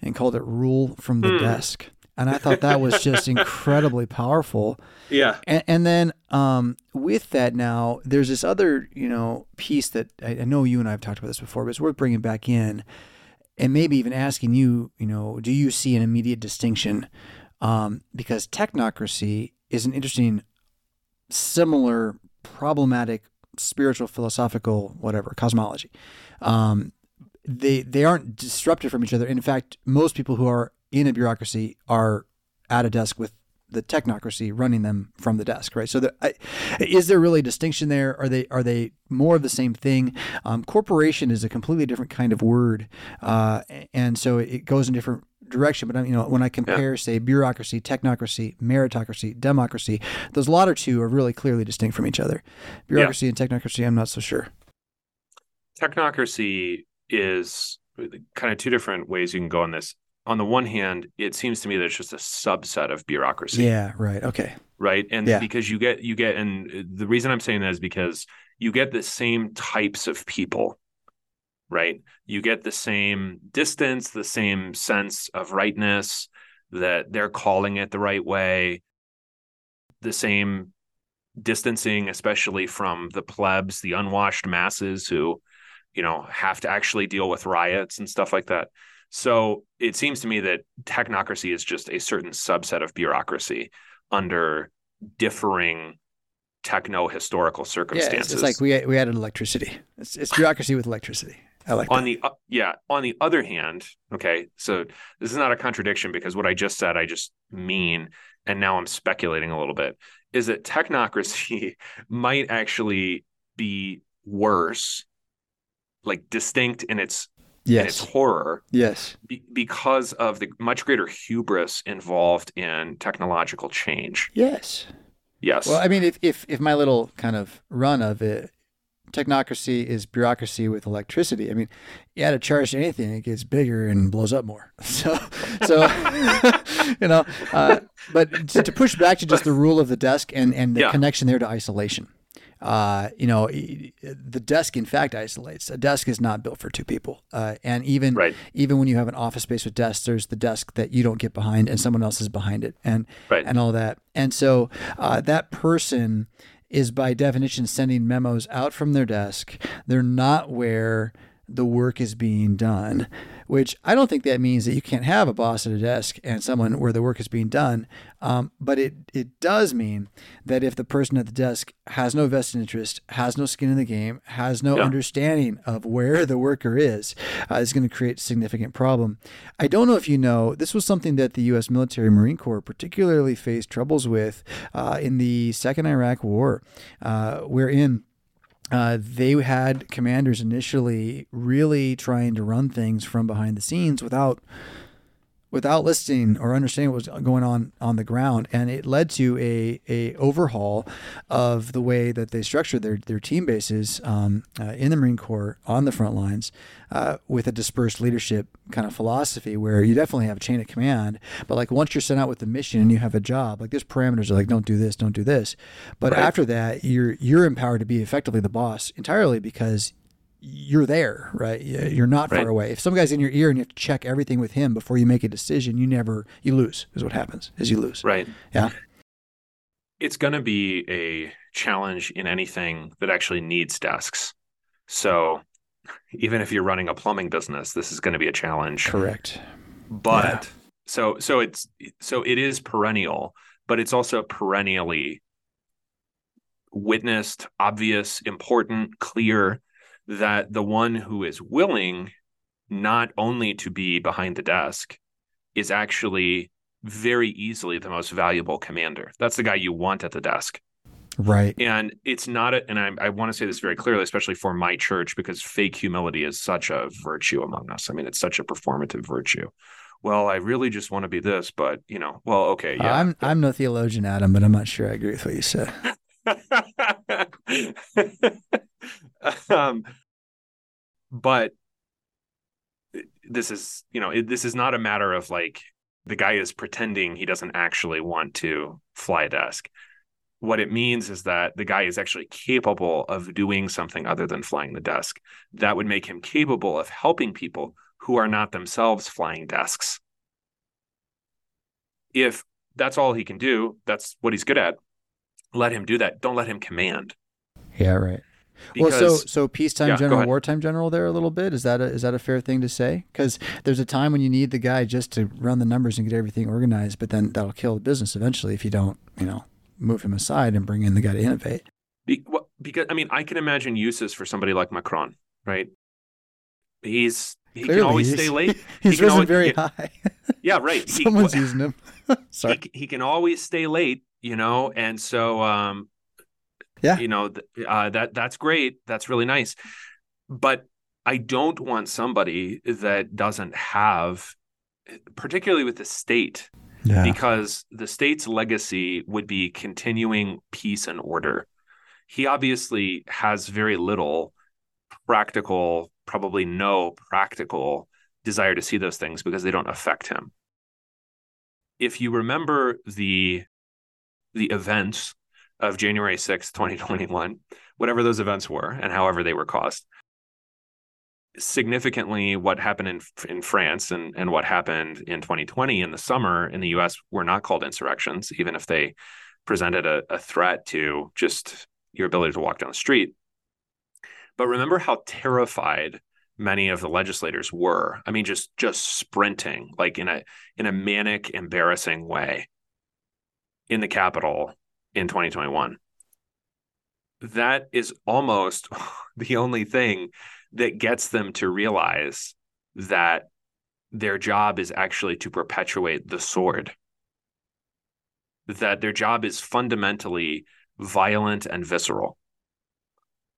and called it rule from the mm. desk. And I thought that was just [LAUGHS] incredibly powerful. Yeah. And, and then um, with that, now there's this other, you know, piece that I, I, know you and I have talked about this before, but it's worth bringing back in, and maybe even asking you, you know, do you see an immediate distinction? Um, because technocracy is an interesting, similar, problematic, spiritual, philosophical, whatever cosmology. Um, they they aren't disruptive from each other. In fact, most people who are in a bureaucracy are at a desk with the technocracy running them from the desk, right? So, the, I, is there really a distinction there? Are they are they more of the same thing? Um, corporation is a completely different kind of word, uh, and so it goes in different direction. But you know, when I compare, yeah. say, bureaucracy, technocracy, meritocracy, democracy, those latter two are really clearly distinct from each other. Bureaucracy yeah. and technocracy, I'm not so sure. Technocracy is kind of two different ways you can go on this on the one hand, it seems to me that it's just a subset of bureaucracy. Yeah, right. Okay. Right. And yeah. because you get, you get, and the reason I'm saying that is because you get the same types of people, right? You get the same distance, the same sense of rightness, that they're calling it the right way, the same distancing, especially from the plebs, the unwashed masses who, you know, have to actually deal with riots and stuff like that. So it seems to me that technocracy is just a certain subset of bureaucracy under differing techno historical circumstances. Yeah, it's, it's, like we we added electricity. It's, it's bureaucracy with electricity. I like on that. the uh, yeah. On the other hand, okay, so this is not a contradiction because what I just said I just mean, and now I'm speculating a little bit. Is that technocracy [LAUGHS] might actually be worse, like distinct in its yes. and its horror. Yes. Be- because of the much greater hubris involved in technological change. Yes. Yes. Well, I mean, if, if, if my little kind of run of it, technocracy is bureaucracy with electricity. I mean, you add a charge to anything, it gets bigger and blows up more. [LAUGHS] So, so [LAUGHS] you know, uh, but to, to, push back to just the rule of the desk and, and the yeah. connection there to isolation uh, you know, the desk in fact isolates. A desk is not built for two people, uh, and even right. even when you have an office space with desks, there's the desk that you don't get behind, and someone else is behind it, and right. and all that. And so uh, that person is by definition sending memos out from their desk. They're not where the work is being done which I don't think that means that you can't have a boss at a desk and someone where the work is being done. Um, but it, it does mean that if the person at the desk has no vested interest, has no skin in the game, has no yeah. understanding of where the worker is, uh, is going to create a significant problem. I don't know if you know, this was something that the U.S. military Marine Corps particularly faced troubles with uh, in the Second Iraq War, uh, wherein uh, they had commanders initially really trying to run things from behind the scenes without without listening or understanding what was going on on the ground, and it led to a a overhaul of the way that they structured their their team bases um, uh, in the Marine Corps on the front lines uh, with a dispersed leadership kind of philosophy where you definitely have a chain of command, but like once you're sent out with the mission and you have a job, like there's parameters are like don't do this, don't do this, but right. after that you're you're empowered to be effectively the boss entirely because you're there, right? Mm-hmm. You're not far away. If some guy's in your ear and you have to check everything with him before you make a decision, you never you lose. Is what happens. Is you lose. Right. Yeah. It's going to be a challenge in anything that actually needs desks. So, even if you're running a plumbing business, this is going to be a challenge. Correct. But yeah. so so it's so it is perennial, but it's also perennially witnessed, obvious, important, clear that the one who is willing not only to be behind the desk is actually very easily the most valuable commander. That's the guy you want at the desk. Right. And it's not a, and I, I want to say this very clearly, especially for my church, because fake humility is such a virtue among us. I mean, it's such a performative virtue. Well, I really just want to be this, but you know, well, okay, yeah. Uh, I'm I'm no theologian, Adam, but I'm not sure I agree with what you said. [LAUGHS] [LAUGHS] um, but this is, you know, it, this is not a matter of like the guy is pretending he doesn't actually want to fly a desk. What it means is that the guy is actually capable of doing something other than flying the desk. That would make him capable of helping people who are not themselves flying desks. If that's all he can do, that's what he's good at. Let him do that. Don't let him command. Yeah, right. Because, well, so so peacetime yeah, general, wartime general, there a little bit. Is that a, is that a fair thing to say? Because there's a time when you need the guy just to run the numbers and get everything organized, but then that'll kill the business eventually if you don't, you know, move him aside and bring in the guy to innovate. Be, well, because I mean, I can imagine uses for somebody like Macron, right? He's he Clearly, can always stay late. [LAUGHS] He's he risen always, very high. Yeah, right. [LAUGHS] Someone's he, using him. [LAUGHS] Sorry. He, he, can always stay late, you know, and so um, yeah. You know, uh, that that's great. That's really nice. But I don't want somebody that doesn't have, particularly with the state, yeah. because the state's legacy would be continuing peace and order. He obviously has very little practical, probably no practical desire to see those things because they don't affect him. If you remember the the events of January 6th, 2021, whatever those events were and however they were caused. Significantly, what happened in in France and, and what happened in 2020 in the summer in the US were not called insurrections, even if they presented a, a threat to just your ability to walk down the street. But remember how terrified many of the legislators were. I mean, just just sprinting like in a in a manic, embarrassing way in the Capitol in 2021. That is almost [LAUGHS] the only thing that gets them to realize that their job is actually to perpetuate the sword. That their job is fundamentally violent and visceral.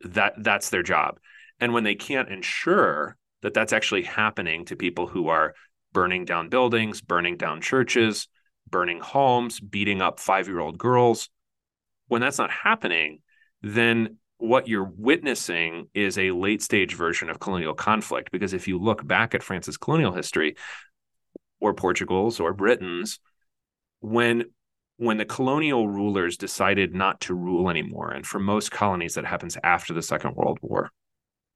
That that's their job. And when they can't ensure that that's actually happening to people who are burning down buildings, burning down churches, burning homes, beating up 5-year-old girls, when that's not happening, then what you're witnessing is a late stage version of colonial conflict. Because if you look back at France's colonial history, or Portugal's or Britain's, when when the colonial rulers decided not to rule anymore, and for most colonies that happens after the Second World War,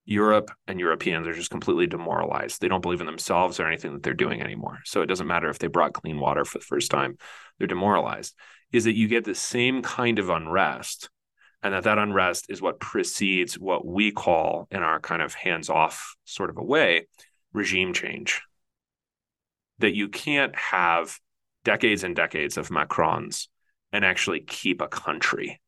Europe and Europeans are just completely demoralized. They don't believe in themselves or anything that they're doing anymore. So it doesn't matter if they brought clean water for the first time, they're demoralized is that you get the same kind of unrest and that that unrest is what precedes what we call in our kind of hands-off sort of a way regime change. That you can't have decades and decades of macrons and actually keep a country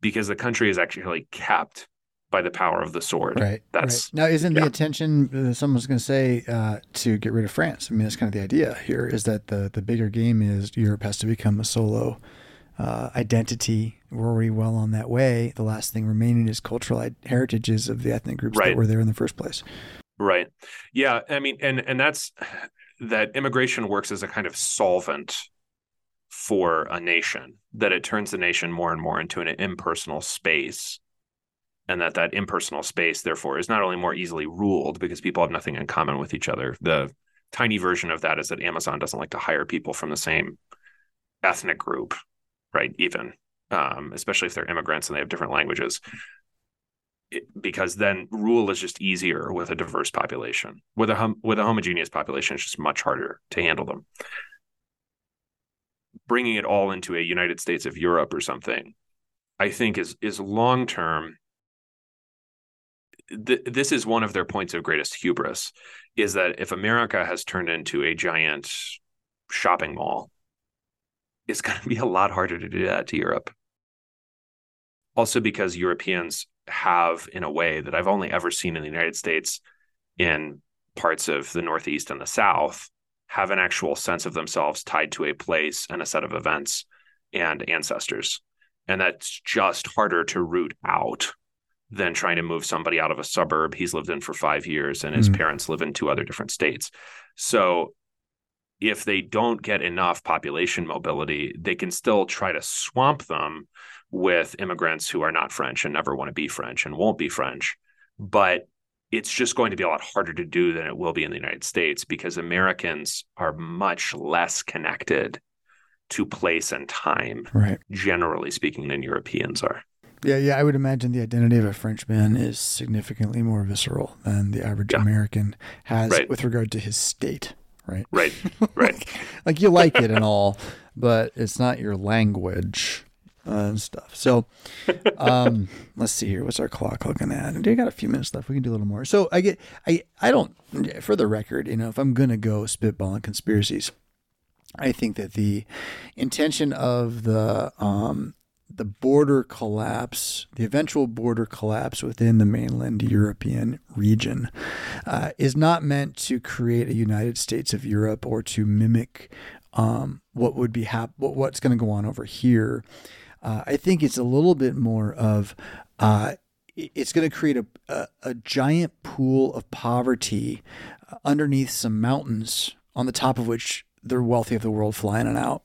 because the country is actually kept by the power of the sword. Right. That's right. now isn't yeah. the intention uh, someone's going to say uh, to get rid of France? I mean, that's kind of the idea here is that the the bigger game is Europe has to become a solo uh, identity. We're already well on that way. The last thing remaining is cultural heritages of the ethnic groups right. that were there in the first place. Right. Yeah. I mean, and and that's that immigration works as a kind of solvent for a nation that it turns the nation more and more into an impersonal space and that that impersonal space therefore is not only more easily ruled because people have nothing in common with each other. The tiny version of that is that amazon doesn't like to hire people from the same ethnic group right even um, especially if they're immigrants and they have different languages. Because then rule is just easier with a diverse population. With a hum, with a homogeneous population it's just much harder to handle them. Bringing it all into a united states of europe or something i think is is long term th- this is one of their points of greatest hubris is that if America has turned into a giant shopping mall, it's going to be a lot harder to do that to Europe. Also, because Europeans have, in a way that I've only ever seen in the United States, in parts of the Northeast and the South, have an actual sense of themselves tied to a place and a set of events and ancestors. And that's just harder to root out than trying to move somebody out of a suburb he's lived in for five years and his mm. parents live in two other different states. So if they don't get enough population mobility, they can still try to swamp them with immigrants who are not French and never want to be French and won't be French. But it's just going to be a lot harder to do than it will be in the United States because Americans are much less connected to place and time, right. generally speaking, than Europeans are. Yeah, yeah, I would imagine the identity of a Frenchman is significantly more visceral than the average yeah. American has right. with regard to his state, right? Right, [LAUGHS] right. like, like you like it and all, but it's not your language uh, and stuff. So, [LAUGHS] um, let's see here. What's our clock looking at? We got a few minutes left. We can do a little more. So I get, I, I don't. For the record, you know, if I'm gonna go spitballing conspiracies, I think that the intention of the um, the border collapse, the eventual border collapse within the mainland European region, uh, is not meant to create a United States of Europe or to mimic um, what would be hap- what's going to go on over here. Uh, I think it's a little bit more of uh, it's going to create a, a, a, giant pool of poverty uh, underneath some mountains on the top of which the wealthy of the world fly in and out.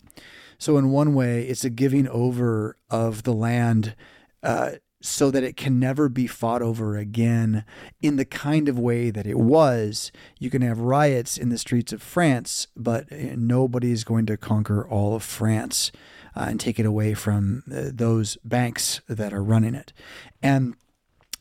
So, in one way, it's a giving over of the land uh, so that it can never be fought over again in the kind of way that it was. You can have riots in the streets of France, but uh, nobody is going to conquer all of France uh, and take it away from uh, those banks that are running it. And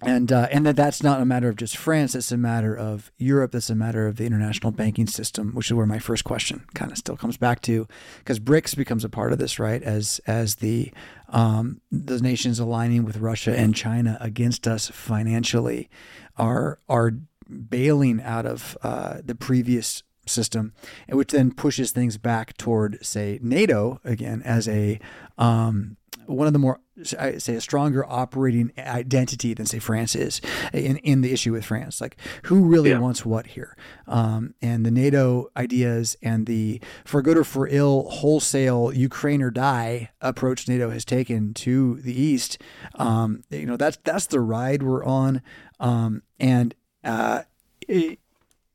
and uh, and that that's not a matter of just France. It's a matter of Europe. It's a matter of the international banking system, which is where my first question kind of still comes back to, because BRICS becomes a part of this, right? As as the um, those nations aligning with Russia and China against us financially are are bailing out of uh, the previous system, which then pushes things back toward, say, NATO again as a um, one of the more I say a stronger operating identity than say France is in in the issue with France. Like who really yeah. wants what here? Um, and the NATO ideas and the for good or for ill wholesale Ukraine or die approach NATO has taken to the East. Um, you know that's that's the ride we're on, um, and. Uh, it,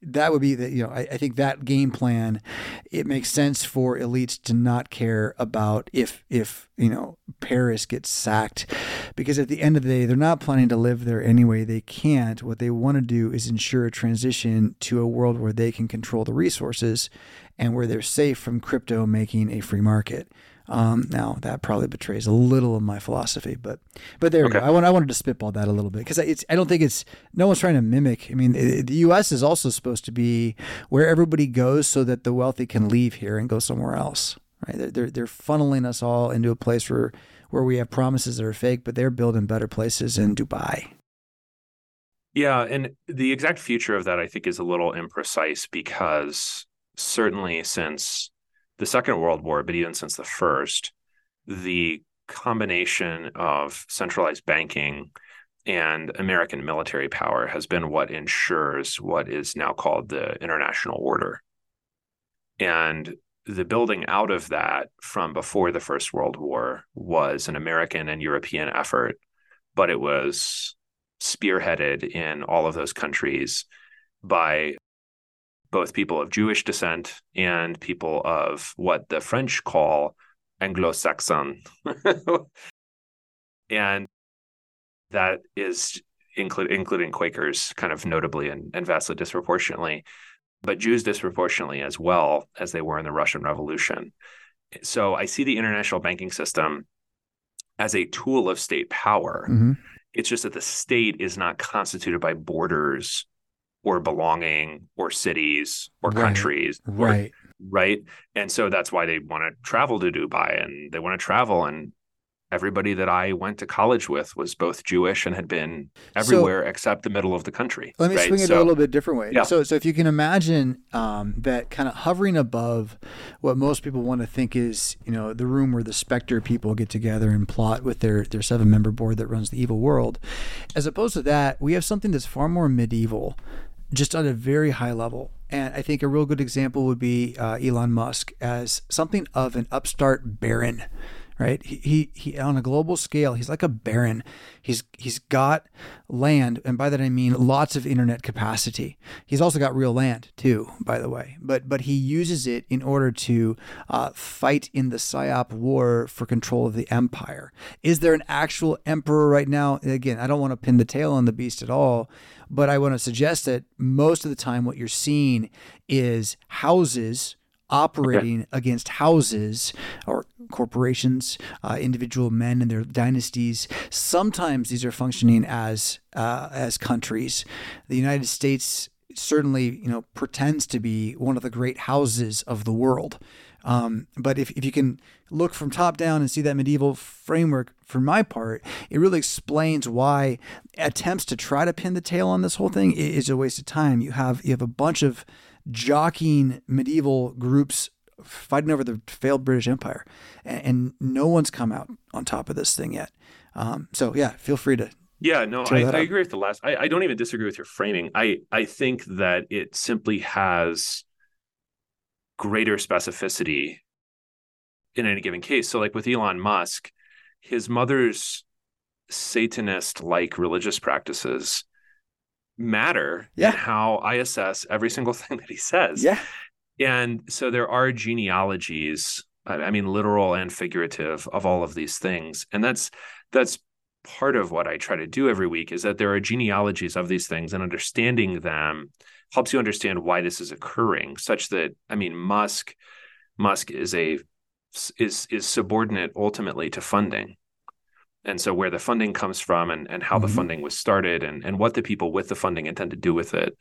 that would be the you know I, I, think that game plan it makes sense for elites to not care about if if you know Paris gets sacked. Because at the end of the day they're not planning to live there anyway. They can't. What they want to do is ensure a transition to a world where they can control the resources and where they're safe from crypto making a free market um, now that probably betrays a little of my philosophy, but but there okay. we go. I want I wanted to spitball that a little bit because it's I don't think it's no one's trying to mimic. I mean, it, the U.S. is also supposed to be where everybody goes so that the wealthy can leave here and go somewhere else. Right? They're they're, they're funneling us all into a place where where we have promises that are fake, but they're building better places in Dubai. Yeah, and the exact future of that I think is a little imprecise because certainly since the Second World War, but even since the first, the combination of centralized banking and American military power has been what ensures what is now called the international order. And the building out of that from before the First World War was an American and European effort, but it was spearheaded in all of those countries by both people of Jewish descent and people of what the French call Anglo Saxon. [LAUGHS] and that is include, including Quakers, kind of notably and, and vastly disproportionately, but Jews disproportionately as well as they were in the Russian Revolution. So I see the international banking system as a tool of state power. Mm-hmm. It's just that the state is not constituted by borders or belonging or cities or right. countries right or, right and so that's why they want to travel to dubai and they want to travel and everybody that I went to college with was both Jewish and had been everywhere so, except the middle of the country. Let me right? swing it so, a little bit different way. Yeah. So, so if you can imagine um, that kind of hovering above what most people want to think is, you know, the room where the Spectre people get together and plot with their their seven member board that runs the evil world, as opposed to that, we have something that's far more medieval, just on a very high level. And I think a real good example would be uh, Elon Musk as something of an upstart baron right? He, he, he on a global scale, he's like a baron. He's he's got land, and by that I mean lots of internet capacity. He's also got real land too, by the way. But but he uses it in order to uh, fight in the psyop war for control of the empire. Is there an actual emperor right now? Again, I don't want to pin the tail on the beast at all, but I want to suggest that most of the time, what you're seeing is houses operating okay. against houses or corporations, uh, individual men and their dynasties. Sometimes these are functioning as uh, as countries. The United States certainly, you know, pretends to be one of the great houses of the world. Um, but if, if you can look from top down and see that medieval framework, for my part, it really explains why attempts to try to pin the tail on this whole thing is a waste of time. You have you have a bunch of jockeying medieval groups fighting over the failed British Empire, and, and no one's come out on top of this thing yet. Um, so yeah, feel free to. Yeah, no, I, I, agree with the last. I, I don't even disagree with your framing. I I think that it simply has greater specificity in any given case. So, like with Elon Musk, his mother's Satanist like religious practices matter yeah. how I assess every single [LAUGHS] thing that he says. Yeah. And so there are genealogies, I mean literal and figurative of all of these things. And that's that's part of what I try to do every week is that there are genealogies of these things and understanding them helps you understand why this is occurring such that I mean Musk Musk is a is is subordinate ultimately to funding and so where the funding comes from and, and how mm-hmm. the funding was started and, and what the people with the funding intend to do with it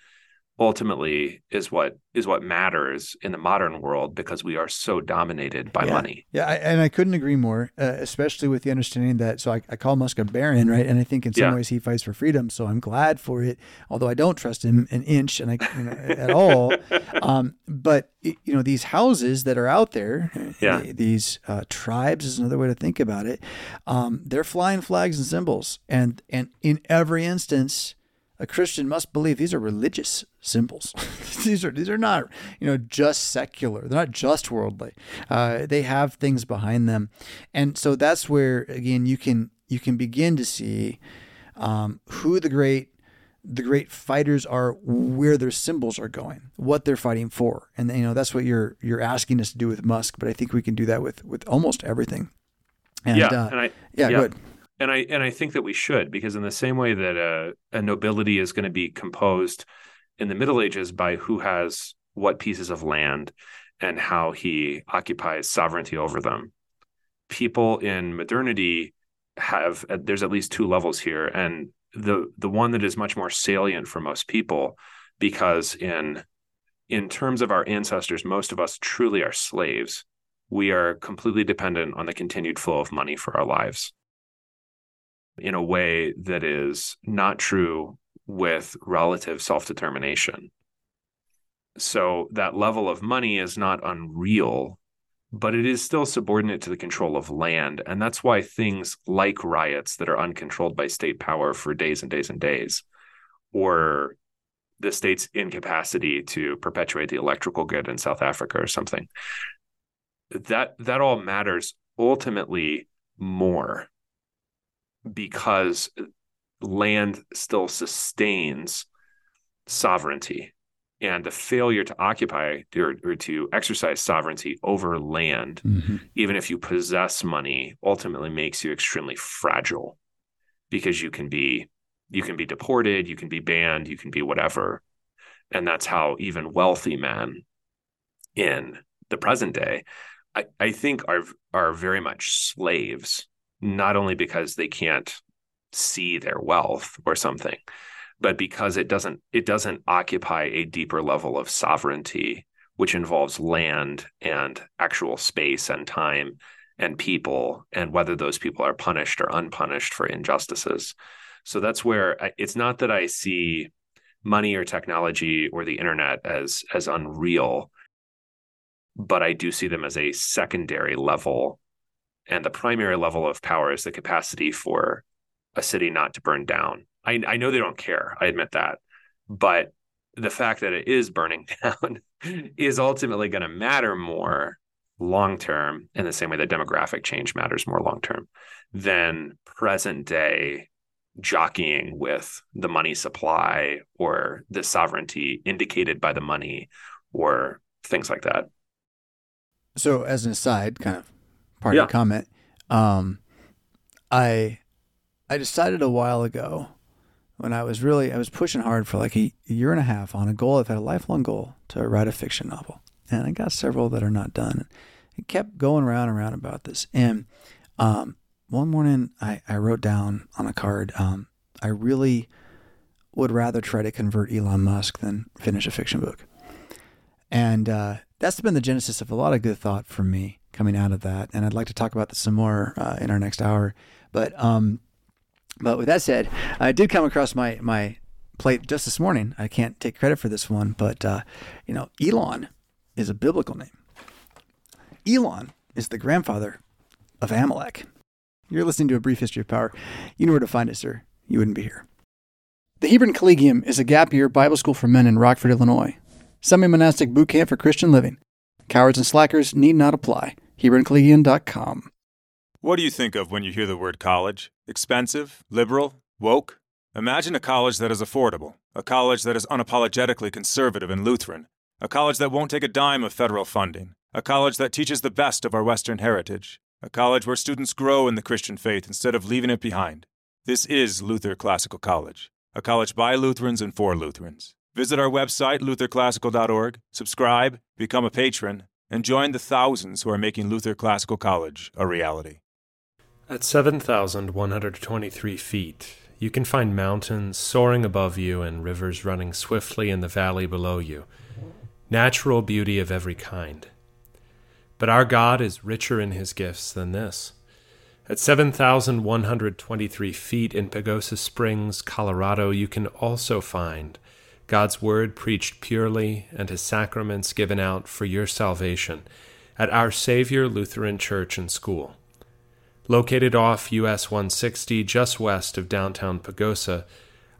ultimately is what is what matters in the modern world because we are so dominated by yeah. money. Yeah, I, and I couldn't agree more, uh, especially with the understanding that. So I, I, call Musk a baron, right? And I think in some yeah. ways he fights for freedom. So I'm glad for it, although I don't trust him an inch and I you know, at all. [LAUGHS] Um, but you know these houses that are out there, yeah. these uh, tribes is another way to think about it. Um, they're flying flags and symbols, and and in every instance a Christian must believe these are religious symbols. [LAUGHS] these are these are not you know just secular. They're not just worldly. Uh, they have things behind them, and so that's where again you can you can begin to see um, who the great the great fighters are, where their symbols are going, what they're fighting for, and you know that's what you're you're asking us to do with Musk. But I think we can do that with with almost everything. And, yeah, uh, and I, yeah, yeah. good and I and I think that we should because in the same way that a, a nobility is going to be composed in the Middle Ages by who has what pieces of land and how he occupies sovereignty over them, people in modernity have uh, there's at least two levels here, and the the one that is much more salient for most people because in in terms of our ancestors, most of us truly are slaves. We are completely dependent on the continued flow of money for our lives in a way that is not true with relative self determination. So that level of money is not unreal, but it is still subordinate to the control of land. And that's why things like riots that are uncontrolled by state power for days and days and days, or the state's incapacity to perpetuate the electrical grid in South Africa or something, that that all matters ultimately more because land still sustains sovereignty and the failure to occupy or, or to exercise sovereignty over land mm-hmm. even if you possess money ultimately makes you extremely fragile because you can be you can be deported you can be banned you can be whatever and that's how even wealthy men in the present day I, I think are are very much slaves not only because they can't see their wealth or something but because it doesn't it doesn't occupy a deeper level of sovereignty which involves land and actual space and time and people and whether those people are punished or unpunished for injustices. So that's where I, it's not that I see money or technology or the internet as as unreal, but I do see them as a secondary level. And the primary level of power is the capacity for a city not to burn down. I, I know they don't care. I admit that. But the fact that it is burning [LAUGHS] down is ultimately going to matter more long term in the same way that demographic change matters more long term than present day jockeying with the money supply or the sovereignty indicated by the money or things like that. So, as an aside, kind of part yeah. of the comment, um, I I decided a while ago when I was really I was pushing hard for like a year and a half on a goal. I've had a lifelong goal to write a fiction novel, and I got several that are not done. I kept going around and around about this, and um, one morning I, I wrote down on a card, um, I really would rather try to convert Elon Musk than finish a fiction book, and uh, that's been the genesis of a lot of good thought for me coming out of that. And I'd like to talk about this some more uh, in our next hour, but. Um, but with that said, I did come across my my plate just this morning. I can't take credit for this one, but uh, you know, Elon is a biblical name. Elon is the grandfather of Amalek. You're listening to a brief history of power. You know where to find us, sir. You wouldn't be here. The Hebron Collegium is a gap year Bible school for men in Rockford, Illinois. Semi monastic boot camp for Christian living. Cowards and slackers need not apply. HebronCollegium.com. What do you think of when you hear the word college? Expensive? Liberal? Woke? Imagine a college that is affordable, a college that is unapologetically conservative and Lutheran, a college that won't take a dime of federal funding, a college that teaches the best of our Western heritage, a college where students grow in the Christian faith instead of leaving it behind. This is Luther Classical College, a college by Lutherans and for Lutherans. Visit our website, lutherclassical.org, subscribe, become a patron, and join the thousands who are making Luther Classical College a reality. At 7,123 feet, you can find mountains soaring above you and rivers running swiftly in the valley below you. Natural beauty of every kind. But our God is richer in his gifts than this. At 7,123 feet in Pagosa Springs, Colorado, you can also find God's Word preached purely and his sacraments given out for your salvation at Our Savior Lutheran Church and School. Located off US 160 just west of downtown Pagosa,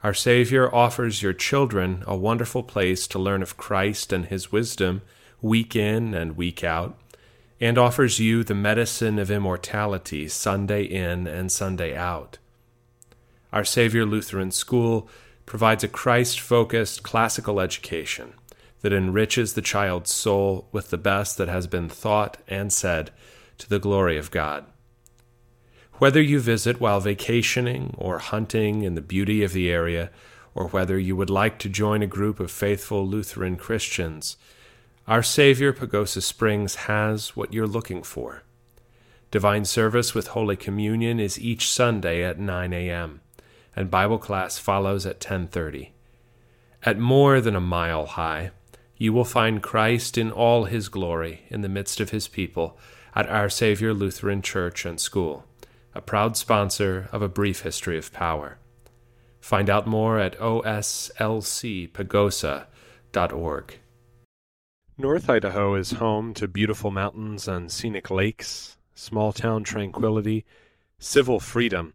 our Savior offers your children a wonderful place to learn of Christ and His wisdom week in and week out, and offers you the medicine of immortality Sunday in and Sunday out. Our Savior Lutheran School provides a Christ focused classical education that enriches the child's soul with the best that has been thought and said to the glory of God. Whether you visit while vacationing or hunting in the beauty of the area, or whether you would like to join a group of faithful Lutheran Christians, our Savior Pagosa Springs has what you're looking for. Divine service with Holy Communion is each Sunday at 9 a.m., and Bible class follows at 10:30. At more than a mile high, you will find Christ in all his glory in the midst of his people at Our Savior Lutheran Church and School a proud sponsor of A Brief History of Power. Find out more at oslcpagosa.org. North Idaho is home to beautiful mountains and scenic lakes, small town tranquility, civil freedom,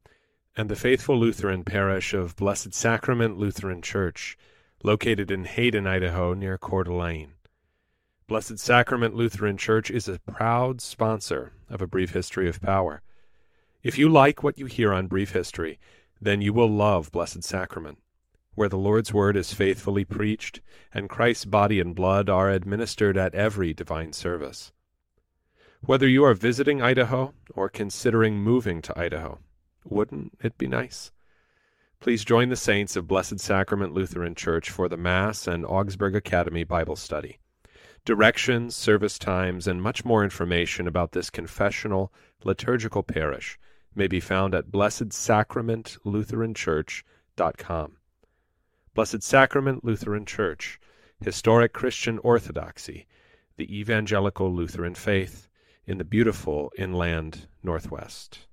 and the faithful Lutheran parish of Blessed Sacrament Lutheran Church, located in Hayden, Idaho, near Coeur d'Alene. Blessed Sacrament Lutheran Church is a proud sponsor of A Brief History of Power. If you like what you hear on Brief History, then you will love Blessed Sacrament, where the Lord's Word is faithfully preached and Christ's body and blood are administered at every divine service. Whether you are visiting Idaho or considering moving to Idaho, wouldn't it be nice? Please join the saints of Blessed Sacrament Lutheran Church for the Mass and Augsburg Academy Bible Study. Directions, service times, and much more information about this confessional liturgical parish may be found at blessedsacramentlutheranchurch.com. Blessed Sacrament Lutheran Church, historic Christian orthodoxy, the evangelical Lutheran faith, in the beautiful inland Northwest.